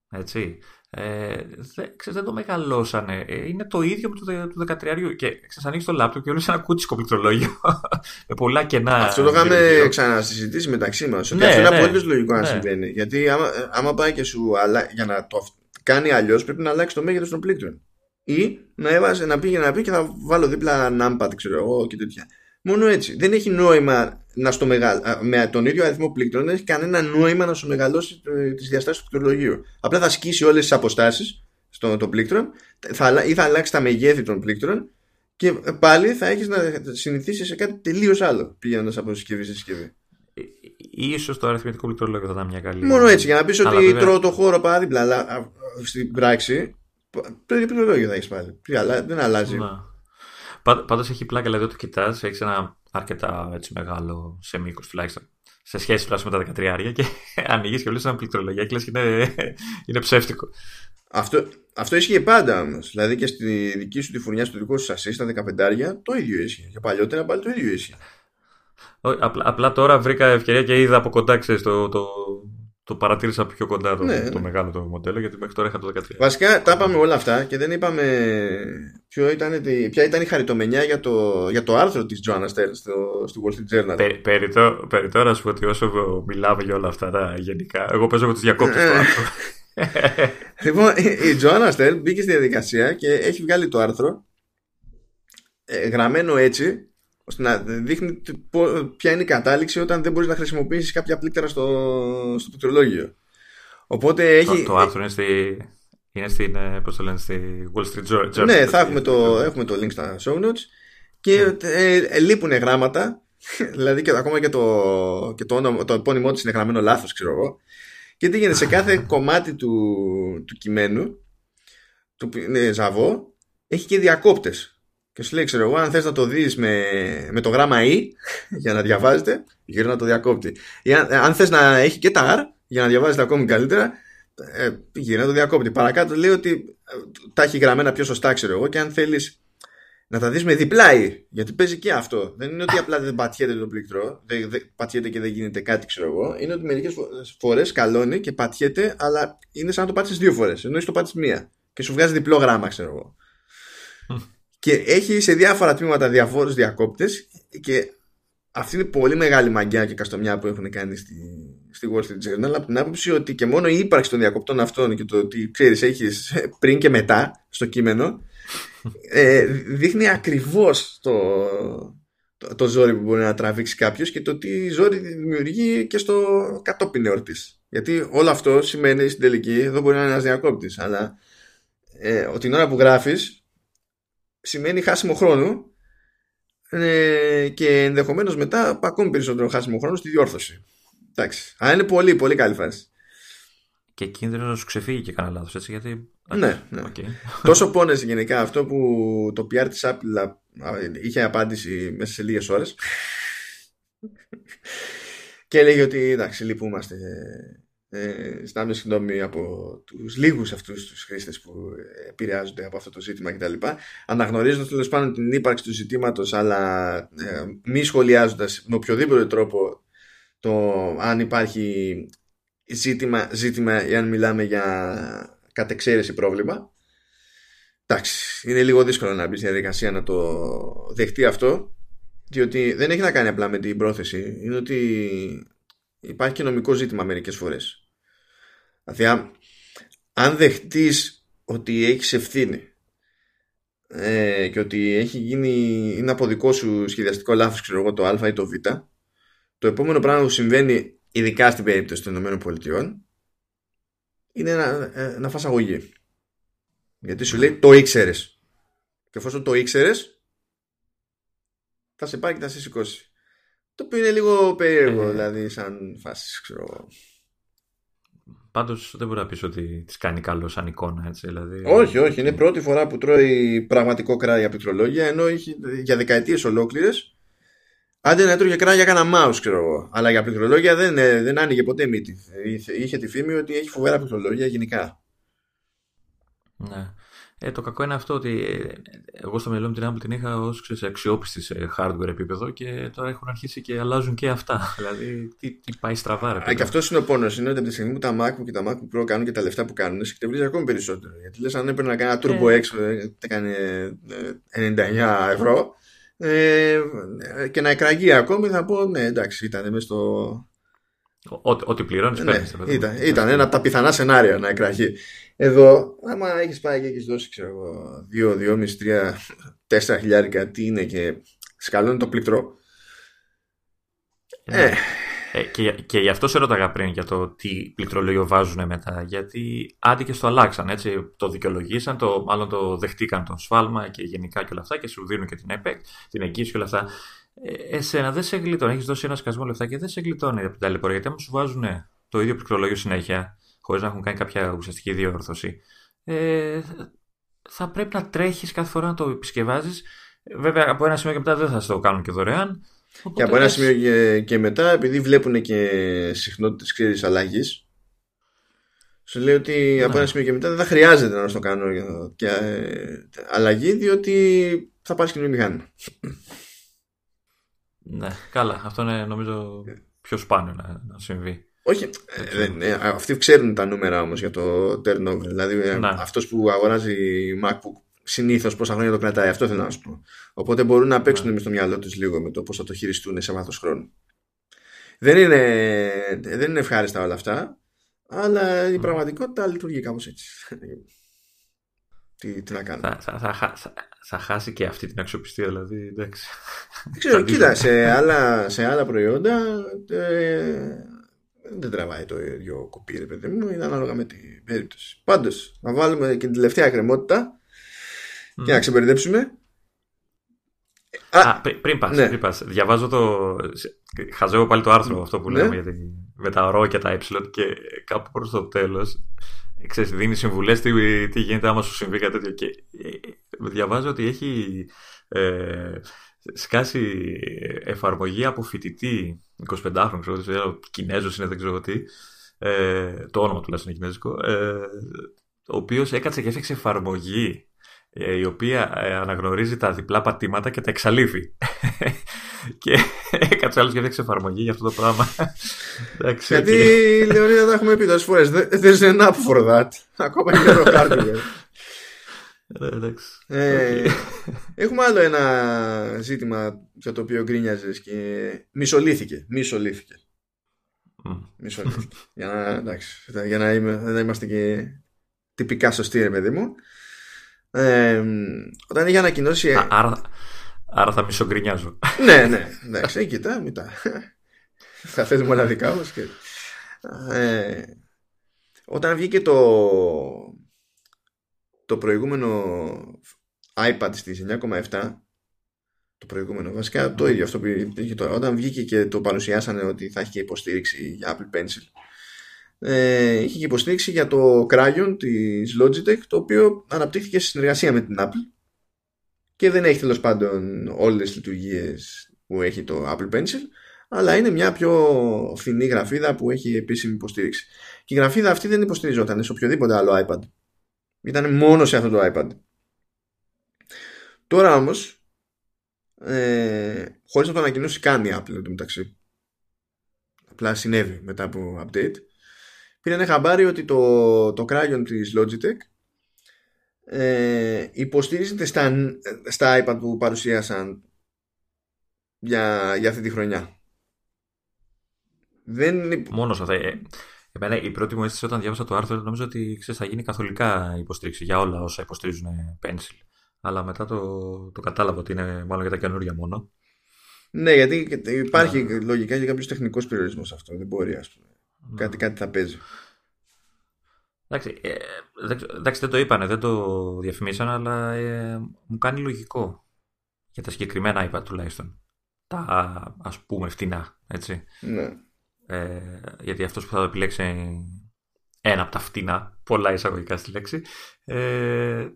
έτσι, ε, δεν, ξέρεις, δεν το μεγαλώσανε. Ε, είναι το ίδιο με το, του 13 και ξέρεις, ανοίξεις το λάπτοπ και όλες ένα κούτσικο πληκτρολόγιο [LAUGHS] με πολλά κενά. Αυτό το είχαμε ξανασυζητήσει μεταξύ μας. Ότι ναι, αυτό είναι ναι, απολύτως λογικό ναι. να συμβαίνει. Γιατί άμα, άμα πάει και σου αλλά, για να το κάνει αλλιώς πρέπει να αλλάξει το μέγεθο των πλήκτρων. Ή να, έβαζε, να πήγε να πει και θα βάλω δίπλα numpad, ξέρω εγώ και τέτοια. Μόνο έτσι. Δεν έχει νόημα να στο μεγαλ... με τον ίδιο αριθμό πλήκτρων, δεν έχει κανένα νόημα να σου μεγαλώσει ε, τις διαστάσεις του πληκτρολογίου. Απλά θα σκίσει όλες τις αποστάσεις στο το πλήκτρο θα, ή θα αλλάξει τα μεγέθη των πλήκτρων και πάλι θα έχεις να συνηθίσεις σε κάτι τελείως άλλο πηγαίνοντας από συσκευή σε συσκευή. Ίσως το αριθμητικό πληκτρολόγιο θα ήταν μια καλή. Μόνο έτσι, για να πεις ότι βέβαια... τρώω το χώρο παράδειγμα, αλλά στην πράξη το ίδιο πληκτρολόγιο θα έχεις πάλι. Δεν αλλάζει. Να. Πάντως έχει πλάκα, δηλαδή το κοιτάς, έχεις ένα αρκετά έτσι, μεγάλο σε μήκο τουλάχιστον. Σε σχέση με τα 13 άρια και [LAUGHS] ανοίγεις και βλέπεις ένα πληκτρολογία και λες είναι, είναι ψεύτικο. Αυτό, αυτό ίσχυε πάντα όμως. Δηλαδή και στη δική σου τη φουρνιά, στο δικό σου σασί, στα 15 άρια, το ίδιο ίσχυε. Και παλιότερα πάλι το ίδιο ίσχυε. Απλά, απλά τώρα βρήκα ευκαιρία και είδα από κοντά ξέρεις, το, το, το παρατήρησα πιο κοντά το, ναι, το ναι. μεγάλο το μοντέλο γιατί μέχρι τώρα είχα το 13. Βασικά τα είπαμε όλα αυτά και δεν είπαμε ποιο ήταν, ποια ήταν η χαριτομενιά για το, για το άρθρο της Joanna Stern στο, στο Wall Street Journal. Πε, περί, το, περί τώρα σου πω ότι όσο μιλάμε για όλα αυτά τα γενικά εγώ παίζω με τους διακόπτες το άρθρο. [LAUGHS] λοιπόν η Joanna Stern μπήκε στη διαδικασία και έχει βγάλει το άρθρο ε, γραμμένο έτσι ώστε να δείχνει ποια είναι η κατάληξη όταν δεν μπορείς να χρησιμοποιήσεις κάποια πλήκτρα στο, στο πληκτρολόγιο. Οπότε έχει. Το, το άρθρο είναι στη. Είναι στην, ε, πώς το λένε, στη Wall Street Journal. Ναι, θα έχουμε το, έχουμε το link στα show notes και ναι. ε, ε, λείπουν γράμματα [LAUGHS] δηλαδή και ακόμα και το, και το, όνομα, το επώνυμό της είναι γραμμένο λάθος ξέρω εγώ και τι γίνεται σε κάθε [LAUGHS] κομμάτι του, του κειμένου του είναι ζαβό έχει και διακόπτες και σου λέει, ξέρω εγώ, αν θες να το δεις με, με το γράμμα E για να διαβάζετε, γύρω να το διακόπτει. Ή αν, αν θες να έχει και τα R για να διαβάζετε ακόμη καλύτερα, ε, γύρω να το διακόπτει. Παρακάτω λέει ότι ε, τα έχει γραμμένα πιο σωστά, ξέρω εγώ, και αν θέλεις να τα δεις με διπλά E, γιατί παίζει και αυτό. Δεν είναι ότι απλά δεν πατιέται το πλήκτρο, δεν, δεν πατιέται και δεν γίνεται κάτι, ξέρω εγώ. Είναι ότι μερικές φορές καλώνει και πατιέται, αλλά είναι σαν να το πάτησες δύο φορές, ενώ το πάτησες μία. Και σου βγάζει διπλό γράμμα, ξέρω εγώ και έχει σε διάφορα τμήματα διαφόρους διακόπτες και αυτή είναι πολύ μεγάλη μαγκιά και καστομιά που έχουν κάνει στη, στη Wall Street Journal. Από την άποψη ότι και μόνο η ύπαρξη των διακοπτών αυτών και το ότι ξέρεις έχεις πριν και μετά στο κείμενο ε, δείχνει ακριβώς το, το, το, ζόρι που μπορεί να τραβήξει κάποιος και το τι ζόρι δημιουργεί και στο κατόπιν εορτής γιατί όλο αυτό σημαίνει στην τελική εδώ μπορεί να είναι ένας διακόπτης αλλά ε, την ώρα που γράφεις σημαίνει χάσιμο χρόνο ε, και ενδεχομένως μετά ακόμη περισσότερο χάσιμο χρόνο στη διόρθωση. Εντάξει. Αλλά είναι πολύ, πολύ καλή φάση. Και κίνδυνος να σου ξεφύγει και κανένα λάθος, έτσι. Γιατί. Ναι, ναι. Okay. Τόσο πόνεσε γενικά αυτό που το PR της Apple είχε απάντηση μέσα σε λίγες ώρες. [LAUGHS] και έλεγε ότι εντάξει, λυπούμαστε ε, ζητάμε συγγνώμη από τους λίγους αυτούς τους χρήστες που επηρεάζονται από αυτό το ζήτημα κτλ. Αναγνωρίζοντας τέλος πάντων την ύπαρξη του ζητήματος αλλά ε, μη σχολιάζοντας με οποιοδήποτε τρόπο το αν υπάρχει ζήτημα, ζήτημα ή αν μιλάμε για κατεξαίρεση πρόβλημα. Εντάξει, είναι λίγο δύσκολο να μπει στη διαδικασία να το δεχτεί αυτό διότι δεν έχει να κάνει απλά με την πρόθεση είναι ότι υπάρχει και νομικό ζήτημα μερικές φορές Δηλαδή, αν δεχτείς ότι έχεις ευθύνη ε, και ότι έχει γίνει, είναι από δικό σου σχεδιαστικό λάθος, ξέρω εγώ, το α ή το β, το επόμενο πράγμα που συμβαίνει, ειδικά στην περίπτωση των ΗΠΑ, είναι να, ε, να φας αγωγή. Γιατί σου λέει το ήξερες. Και εφόσον το ήξερες, θα σε πάρει και θα σε σηκώσει. Το οποίο είναι λίγο περίεργο, ε. δηλαδή, σαν φάση, ξέρω Πάντως δεν μπορεί να πεις ότι τη κάνει καλό σαν εικόνα, έτσι. Δηλαδή... Όχι, όχι. Είναι η πρώτη φορά που τρώει πραγματικό κράτο για πληκτρολόγια, ενώ είχε, για δεκαετίες ολόκληρες. Άντε να έτρωγε κράτο για κανένα mouse, ξέρω εγώ. Αλλά για πληκτρολόγια δεν, ε, δεν άνοιγε ποτέ μύτη. Είχε, είχε τη φήμη ότι έχει φοβερά πληκτρολόγια γενικά. Ναι. Ε, το κακό είναι αυτό ότι ε, εγώ στο μυαλό μου την Apple την είχα ως αξιόπιστη σε hardware επίπεδο και τώρα έχουν αρχίσει και αλλάζουν και αυτά. [LAUGHS] δηλαδή, τι, τι πάει στραβά, ρε. Α, και αυτός είναι ο πόνος. Είναι ότι από τη στιγμή που τα MacBook και τα MacBook Pro κάνουν και τα λεφτά που κάνουν, σε εκτευρίζει ακόμη περισσότερο. Γιατί λες, αν έπαιρνε να κάνει ένα Turbo ε. X που έκανε 99 ευρώ ε, και να εκραγεί ακόμη, θα πω ναι, εντάξει, ήταν μέσα στο. Ό,τι πληρώνεις, ναι, ήταν, ήταν ένα από τα πιθανά σενάρια να εκραγεί. Εδώ, άμα έχεις πάει και έχεις δώσει, ξέρω εγώ, 2, 2,5, 3, 4 χιλιάρικα, τι είναι και σκαλώνει το πληκτρό. Ε, ε. ε, και, και γι' αυτό σε ρώταγα πριν για το τι πληκτρολόγιο βάζουν μετά. Γιατί άντι και στο αλλάξαν. Έτσι, το δικαιολογήσαν, το, μάλλον το δεχτήκαν το σφάλμα και γενικά και όλα αυτά και σου δίνουν και την ΕΠΕΚ, την εγγύηση και όλα αυτά. Ε, εσένα δεν σε γλιτώνει. Έχεις δώσει ένα σκασμό λεφτά και δεν σε γλιτώνει από την ταλαιπωρία. Γιατί άμα σου βάζουν το ίδιο πληκτρολόγιο συνέχεια, χωρίς να έχουν κάνει κάποια ουσιαστική διόρθωση, ε, θα πρέπει να τρέχεις κάθε φορά να το επισκευάζεις. Βέβαια, από ένα σημείο και μετά δεν θα το κάνουν και δωρεάν. και από ένα σημείο και, μετά, επειδή βλέπουν και συχνότητες ξέρεις αλλαγής, σου λέει ότι ναι. από ένα σημείο και μετά δεν θα χρειάζεται να το κάνω και ε, αλλαγή, διότι θα πάρεις καινούργιο μηχάνημα. Ναι, καλά. Αυτό είναι νομίζω πιο σπάνιο να, να συμβεί. Όχι, ε, ε, αυτοί ξέρουν τα νούμερα όμως για το turnover. Δηλαδή ε, ναι. αυτός που αγοράζει MacBook συνήθως πόσα χρόνια το κρατάει. Αυτό θέλω να σου πω. Οπότε μπορούν να παίξουν ναι. στο μυαλό τους λίγο με το πώς θα το χειριστούν σε βάθος χρόνου. Δεν είναι, δεν είναι ευχάριστα όλα αυτά, αλλά η ναι. πραγματικότητα λειτουργεί κάπως έτσι. [LAUGHS] τι, τι να κάνω. Θα, θα, θα, θα, χάσει και αυτή την αξιοπιστία, δηλαδή. Εντάξει. Ξέρω, κοίτα, σε άλλα, σε άλλα προϊόντα δεν τραβάει το ίδιο κοπί, ρε παιδί μου, είναι ανάλογα με την περίπτωση. Πάντως, να βάλουμε και την τελευταία κρεμότητα mm. και να ξεμπερδέψουμε. Α, πριν πας, ναι. διαβάζω το... Χαζεύω πάλι το άρθρο αυτό που ναι. λέμε για με τα ρο και τα ε και κάπου προς το τέλος ξέρεις, δίνει συμβουλές τι, τι γίνεται άμα σου συμβεί κάτι τέτοιο και ε, διαβάζω ότι έχει ε, σκάσει εφαρμογή από φοιτητή 25χρονο, ξέρω, Κινέζος είναι, δεν ξέρω τι. Ε, το όνομα τουλάχιστον είναι κινέζικο. Ε, ο οποίος έκατσε και έφτιαξε εφαρμογή ε, η οποία ε, αναγνωρίζει τα διπλά πατήματα και τα εξαλείφει. [LAUGHS] και έκατσε άλλος και έφτιαξε εφαρμογή για αυτό το πράγμα. [LAUGHS] Γιατί, Λεωνίδα, τα έχουμε πει τόσες φορές. There's an app for that. Ακόμα και [LAUGHS] το hardware. Ε, έχουμε άλλο ένα ζήτημα για το οποίο γκρίνιαζες και μισολύθηκε. Μισολύθηκε. Μισολύθηκε. για, να, εντάξει, για να, είμαι, είμαστε και τυπικά σωστοί, ρε παιδί μου. Ε, όταν είχε ανακοινώσει. άρα, άρα θα μισογκρινιάζω. ναι, ναι. Εντάξει, κοίτα, μετά. θα θες μοναδικά όμως. Και... Ε, όταν βγήκε το το προηγούμενο iPad στις 9,7 το προηγούμενο βασικά το ίδιο αυτό που είχε τώρα. Όταν βγήκε και το παρουσιάσανε ότι θα έχει και υποστήριξη για Apple Pencil ε, είχε και υποστήριξη για το Crayon της Logitech το οποίο αναπτύχθηκε σε συνεργασία με την Apple και δεν έχει τέλος πάντων όλες τις λειτουργίες που έχει το Apple Pencil αλλά είναι μια πιο φθηνή γραφίδα που έχει επίσημη υποστήριξη. Και η γραφίδα αυτή δεν υποστηριζόταν σε οποιοδήποτε άλλο iPad ήταν μόνος σε αυτό το iPad. Τώρα όμως, ε, χωρίς να το ανακοινώσει καν η Apple το μεταξύ, απλά συνέβη μετά από update, πήρε ένα χαμπάρι ότι το, το Crayon της Logitech ε, υποστηρίζεται στα, στα iPad που παρουσίασαν για, για αυτή τη χρονιά. Δεν... Μόνος σε Εμένα η πρώτη μου αίσθηση όταν διάβασα το άρθρο νομίζω ότι ξέρεις, θα γίνει καθολικά υποστήριξη για όλα όσα υποστηρίζουν Pencil. Αλλά μετά το, το κατάλαβα ότι είναι μάλλον για τα καινούργια μόνο. Ναι, γιατί υπάρχει ναι. λογικά και κάποιο τεχνικό περιορισμός αυτό. Δεν μπορεί, ας πούμε. Ναι. Κάτι, κάτι θα παίζει. Εντάξει, ε, εντάξει, δεν το είπανε, δεν το διαφημίσαν, αλλά ε, μου κάνει λογικό για τα συγκεκριμένα iPad τουλάχιστον. Τα ας πούμε φτηνά, έτσι. Ναι. Ε, γιατί αυτός που θα το επιλέξει ένα από τα φτηνά, πολλά εισαγωγικά στη λέξη, ε,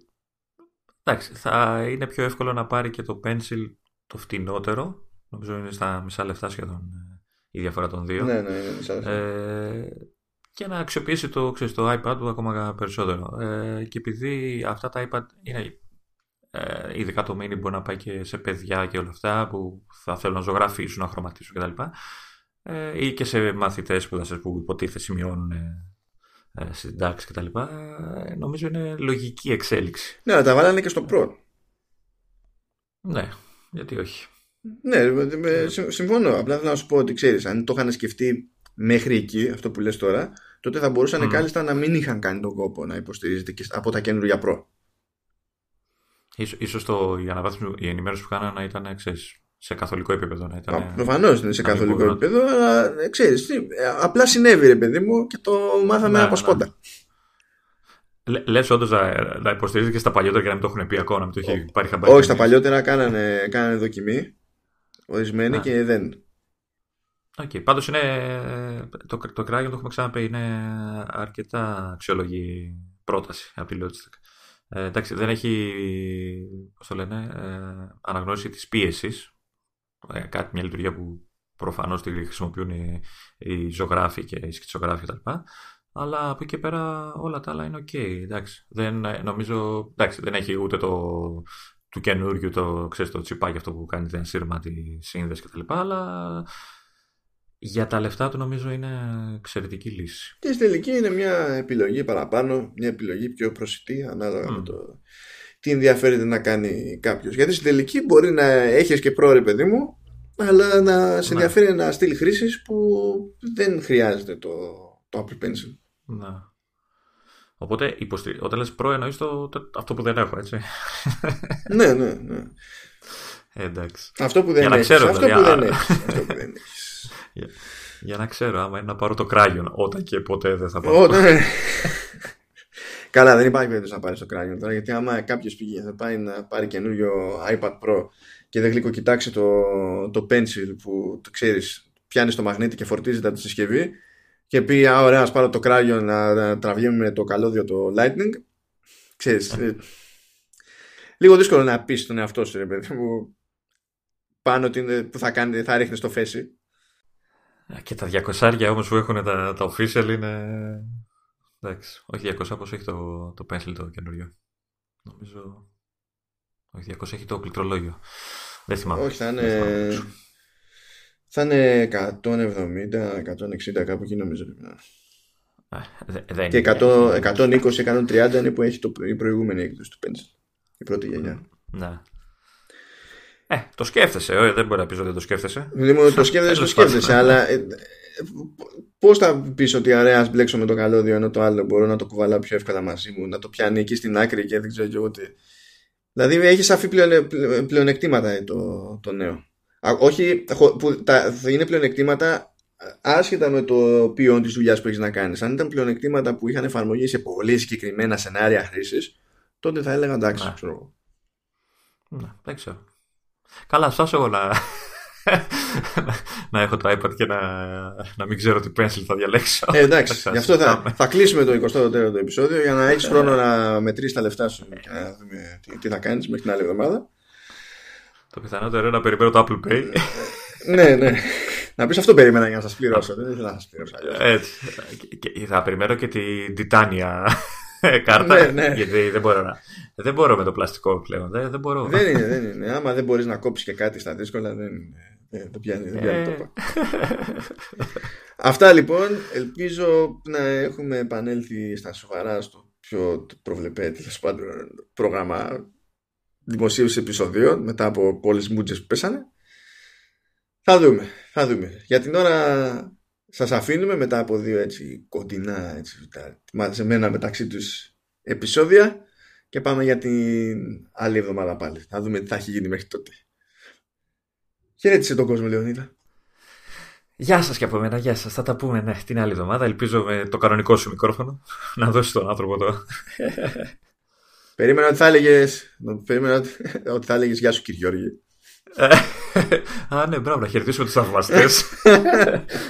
εντάξει, θα είναι πιο εύκολο να πάρει και το pencil το φτηνότερο, νομίζω είναι στα μισά λεφτά σχεδόν ε, η διαφορά των δύο. Ναι, ναι, είναι μισά Ε, και να αξιοποιήσει το, ξέρεις, το iPad του ακόμα περισσότερο. Ε, και επειδή αυτά τα iPad είναι ε, ειδικά το mini μπορεί να πάει και σε παιδιά και όλα αυτά που θα θέλουν να ζωγραφίσουν, να χρωματίσουν κτλ. Ε, ή και σε μαθητές που, που υποτίθεται σημειώνουν ε, ε συντάξεις κτλ. Ε, νομίζω είναι λογική εξέλιξη. Ναι, αλλά τα βάλανε και στο Pro. Ναι, γιατί όχι. Ναι, συμφωνώ. Απλά θέλω να σου πω ότι ξέρεις, αν το είχαν σκεφτεί μέχρι εκεί, αυτό που λες τώρα, τότε θα μπορούσαν mm. κάλλιστα να μην είχαν κάνει τον κόπο να υποστηρίζεται και από τα καινούργια Pro. Ίσως το, η αναβάθμιση, η ενημέρωση που κάνανε να ήταν ξέρεις, σε καθολικό επίπεδο. Να ήταν, Προφανώς είναι σε καθολικό επίπεδο, αλλά ε, ξέρεις, τι, απλά συνέβη ρε παιδί μου και το μάθαμε ναι, από ναι. σπόντα. Λε όντως να, να υποστηρίζεις και στα παλιότερα και να μην το έχουν πει ακόμα, να μην το έχει πάρει χαμπάρι. Όχι, στα παλιότερα κάνανε, κάνανε δοκιμή ορισμένοι ναι. και δεν. Okay. Πάντως είναι. Το, το το έχουμε ξαναπεί, είναι αρκετά αξιόλογη πρόταση από τη Logitech. Ε, εντάξει, δεν έχει, πώς το λένε, ε, αναγνώριση της πίεσης. Ε, κάτι, μια λειτουργία που προφανώς τη χρησιμοποιούν οι, οι ζωγράφοι και οι σκητσογράφοι κτλ. Αλλά από εκεί και πέρα όλα τα άλλα είναι ok. Εντάξει, δεν, νομίζω, εντάξει, δεν έχει ούτε το, του καινούριου το, ξέρεις, το τσιπάκι αυτό που κάνει την σύρμα τη σύνδεση κτλ. Αλλά για τα λεφτά του νομίζω είναι εξαιρετική λύση. Και στη τελική είναι μια επιλογή παραπάνω, μια επιλογή πιο προσιτή ανάλογα με το τι ενδιαφέρεται να κάνει κάποιος. Γιατί στη τελική μπορεί να έχει και πρόορε παιδί μου, αλλά να σε ναι. ενδιαφέρει ναι. ένα στυλ χρήση που δεν χρειάζεται το, το Apple Pencil. Ναι. Οπότε υποστηρί... όταν λες προ εννοείς το, αυτό που δεν έχω, έτσι. ναι, ναι, ναι. Ε, εντάξει. Αυτό που δεν έχεις. Αυτό, που δεν έχεις. αυτό που δεν έχεις. Για, για να ξέρω άμα είναι να πάρω το κράγιον όταν και ποτέ δεν θα πάρω. Ναι. [LAUGHS] Καλά, δεν υπάρχει περίπτωση να πάρει το κράγιον τώρα γιατί άμα κάποιος πήγε θα πάει να πάρει καινούριο iPad Pro και δεν γλυκό κοιτάξει το, το pencil που το ξέρεις πιάνεις στο μαγνήτη και φορτίζεται από τη συσκευή και πει α ωραία ας πάρω το κράγιον να, να τραβιέμαι το καλώδιο το lightning ξέρεις ε, λίγο δύσκολο να πεις τον εαυτό σου ρε παιδί μου πάνω που θα, κάνει, θα ρίχνεις στο φέση και τα 200 όμως που έχουν τα, τα official είναι. Εντάξει, όχι 200 όπω έχει το, το pencil το καινούριο. Νομίζω. Όχι, 200 έχει το πληκτρολόγιο. Δεν θυμάμαι. Όχι, θα είναι. Θα είναι 170, 160 κάπου εκεί νομίζω. δεν και 120-130 είναι που έχει το, η προηγούμενη έκδοση του Pencil. Η πρώτη γενιά. Ναι. Ε, το σκέφτεσαι, ε, δεν μπορεί να πεις ότι δεν το σκέφτεσαι. Δηλαδή, το σκέφτεσαι, το σκέφτεσαι, αλλά ε, πώς θα πεις ότι ωραία, μπλέξω με το καλώδιο ενώ το άλλο μπορώ να το κουβαλάω πιο εύκολα μαζί μου, να το πιάνει εκεί στην άκρη και δεν ξέρω εγώ τι. Δηλαδή, έχεις σαφή πλεονεκτήματα ε, το, το νέο. όχι, που τα, θα είναι πλεονεκτήματα άσχετα με το ποιόν της δουλειάς που έχεις να κάνεις. Αν ήταν πλεονεκτήματα που είχαν εφαρμογή σε πολύ συγκεκριμένα σενάρια χρήσης, τότε θα έλεγα εντάξει, ναι. ξέρω Ναι, δεν ξέρω. Καλά, φτάσω εγώ να, να έχω το iPad και να, να μην ξέρω τι pencil θα διαλέξω. Ε, εντάξει, γι' αυτό θα, θα κλείσουμε το 24ο επεισόδιο για να έχεις χρόνο να μετρήσεις τα λεφτά σου και να δούμε τι, τι θα κάνεις μέχρι την άλλη εβδομάδα. Το πιθανότερο είναι να περιμένω το Apple Pay. ναι, ναι. Να πεις αυτό περίμενα για να σας πληρώσω. Δεν ήθελα να σας πληρώσω. Έτσι. Και θα περιμένω και την Titania [LAUGHS] κάρτα. ναι, ναι. Γιατί δεν μπορώ, να... δεν μπορώ με το πλαστικό πλέον. Δεν, δεν, μπορώ. δεν είναι, δεν είναι. Άμα δεν μπορείς να κόψεις και κάτι στα δύσκολα, δεν, δεν, δεν πιάνει, δεν πιάνει ε... Αυτά λοιπόν. Ελπίζω να έχουμε επανέλθει στα σοβαρά στο πιο προβλεπέ πρόγραμμα δημοσίευσης επεισοδίων μετά από πολλέ μούτζε που πέσανε. Θα δούμε, θα δούμε. Για την ώρα σας αφήνουμε μετά από δύο έτσι κοντινά έτσι, μαζεμένα μεταξύ τους επεισόδια και πάμε για την άλλη εβδομάδα πάλι. Θα δούμε τι θα έχει γίνει μέχρι τότε. Χαιρέτησε τον κόσμο Λεωνίδα. Γεια σας και από μένα, γεια σας. Θα τα πούμε ναι, την άλλη εβδομάδα. Ελπίζω με το κανονικό σου μικρόφωνο να δώσει τον άνθρωπο το. [LAUGHS] Περίμενα ότι θα έλεγες, περίμενα ότι θα έλεγες γεια σου κύριε Γιώργη. Α, ναι, μπράβο, να χαιρετήσουμε τους θαυμαστές.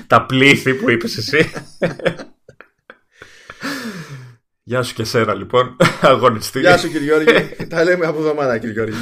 Τα πλήθη που είπες εσύ. Γεια σου και σένα λοιπόν, αγωνιστή. Γεια σου κύριε Γιώργη. Τα λέμε από εβδομάδα κύριε Γιώργη.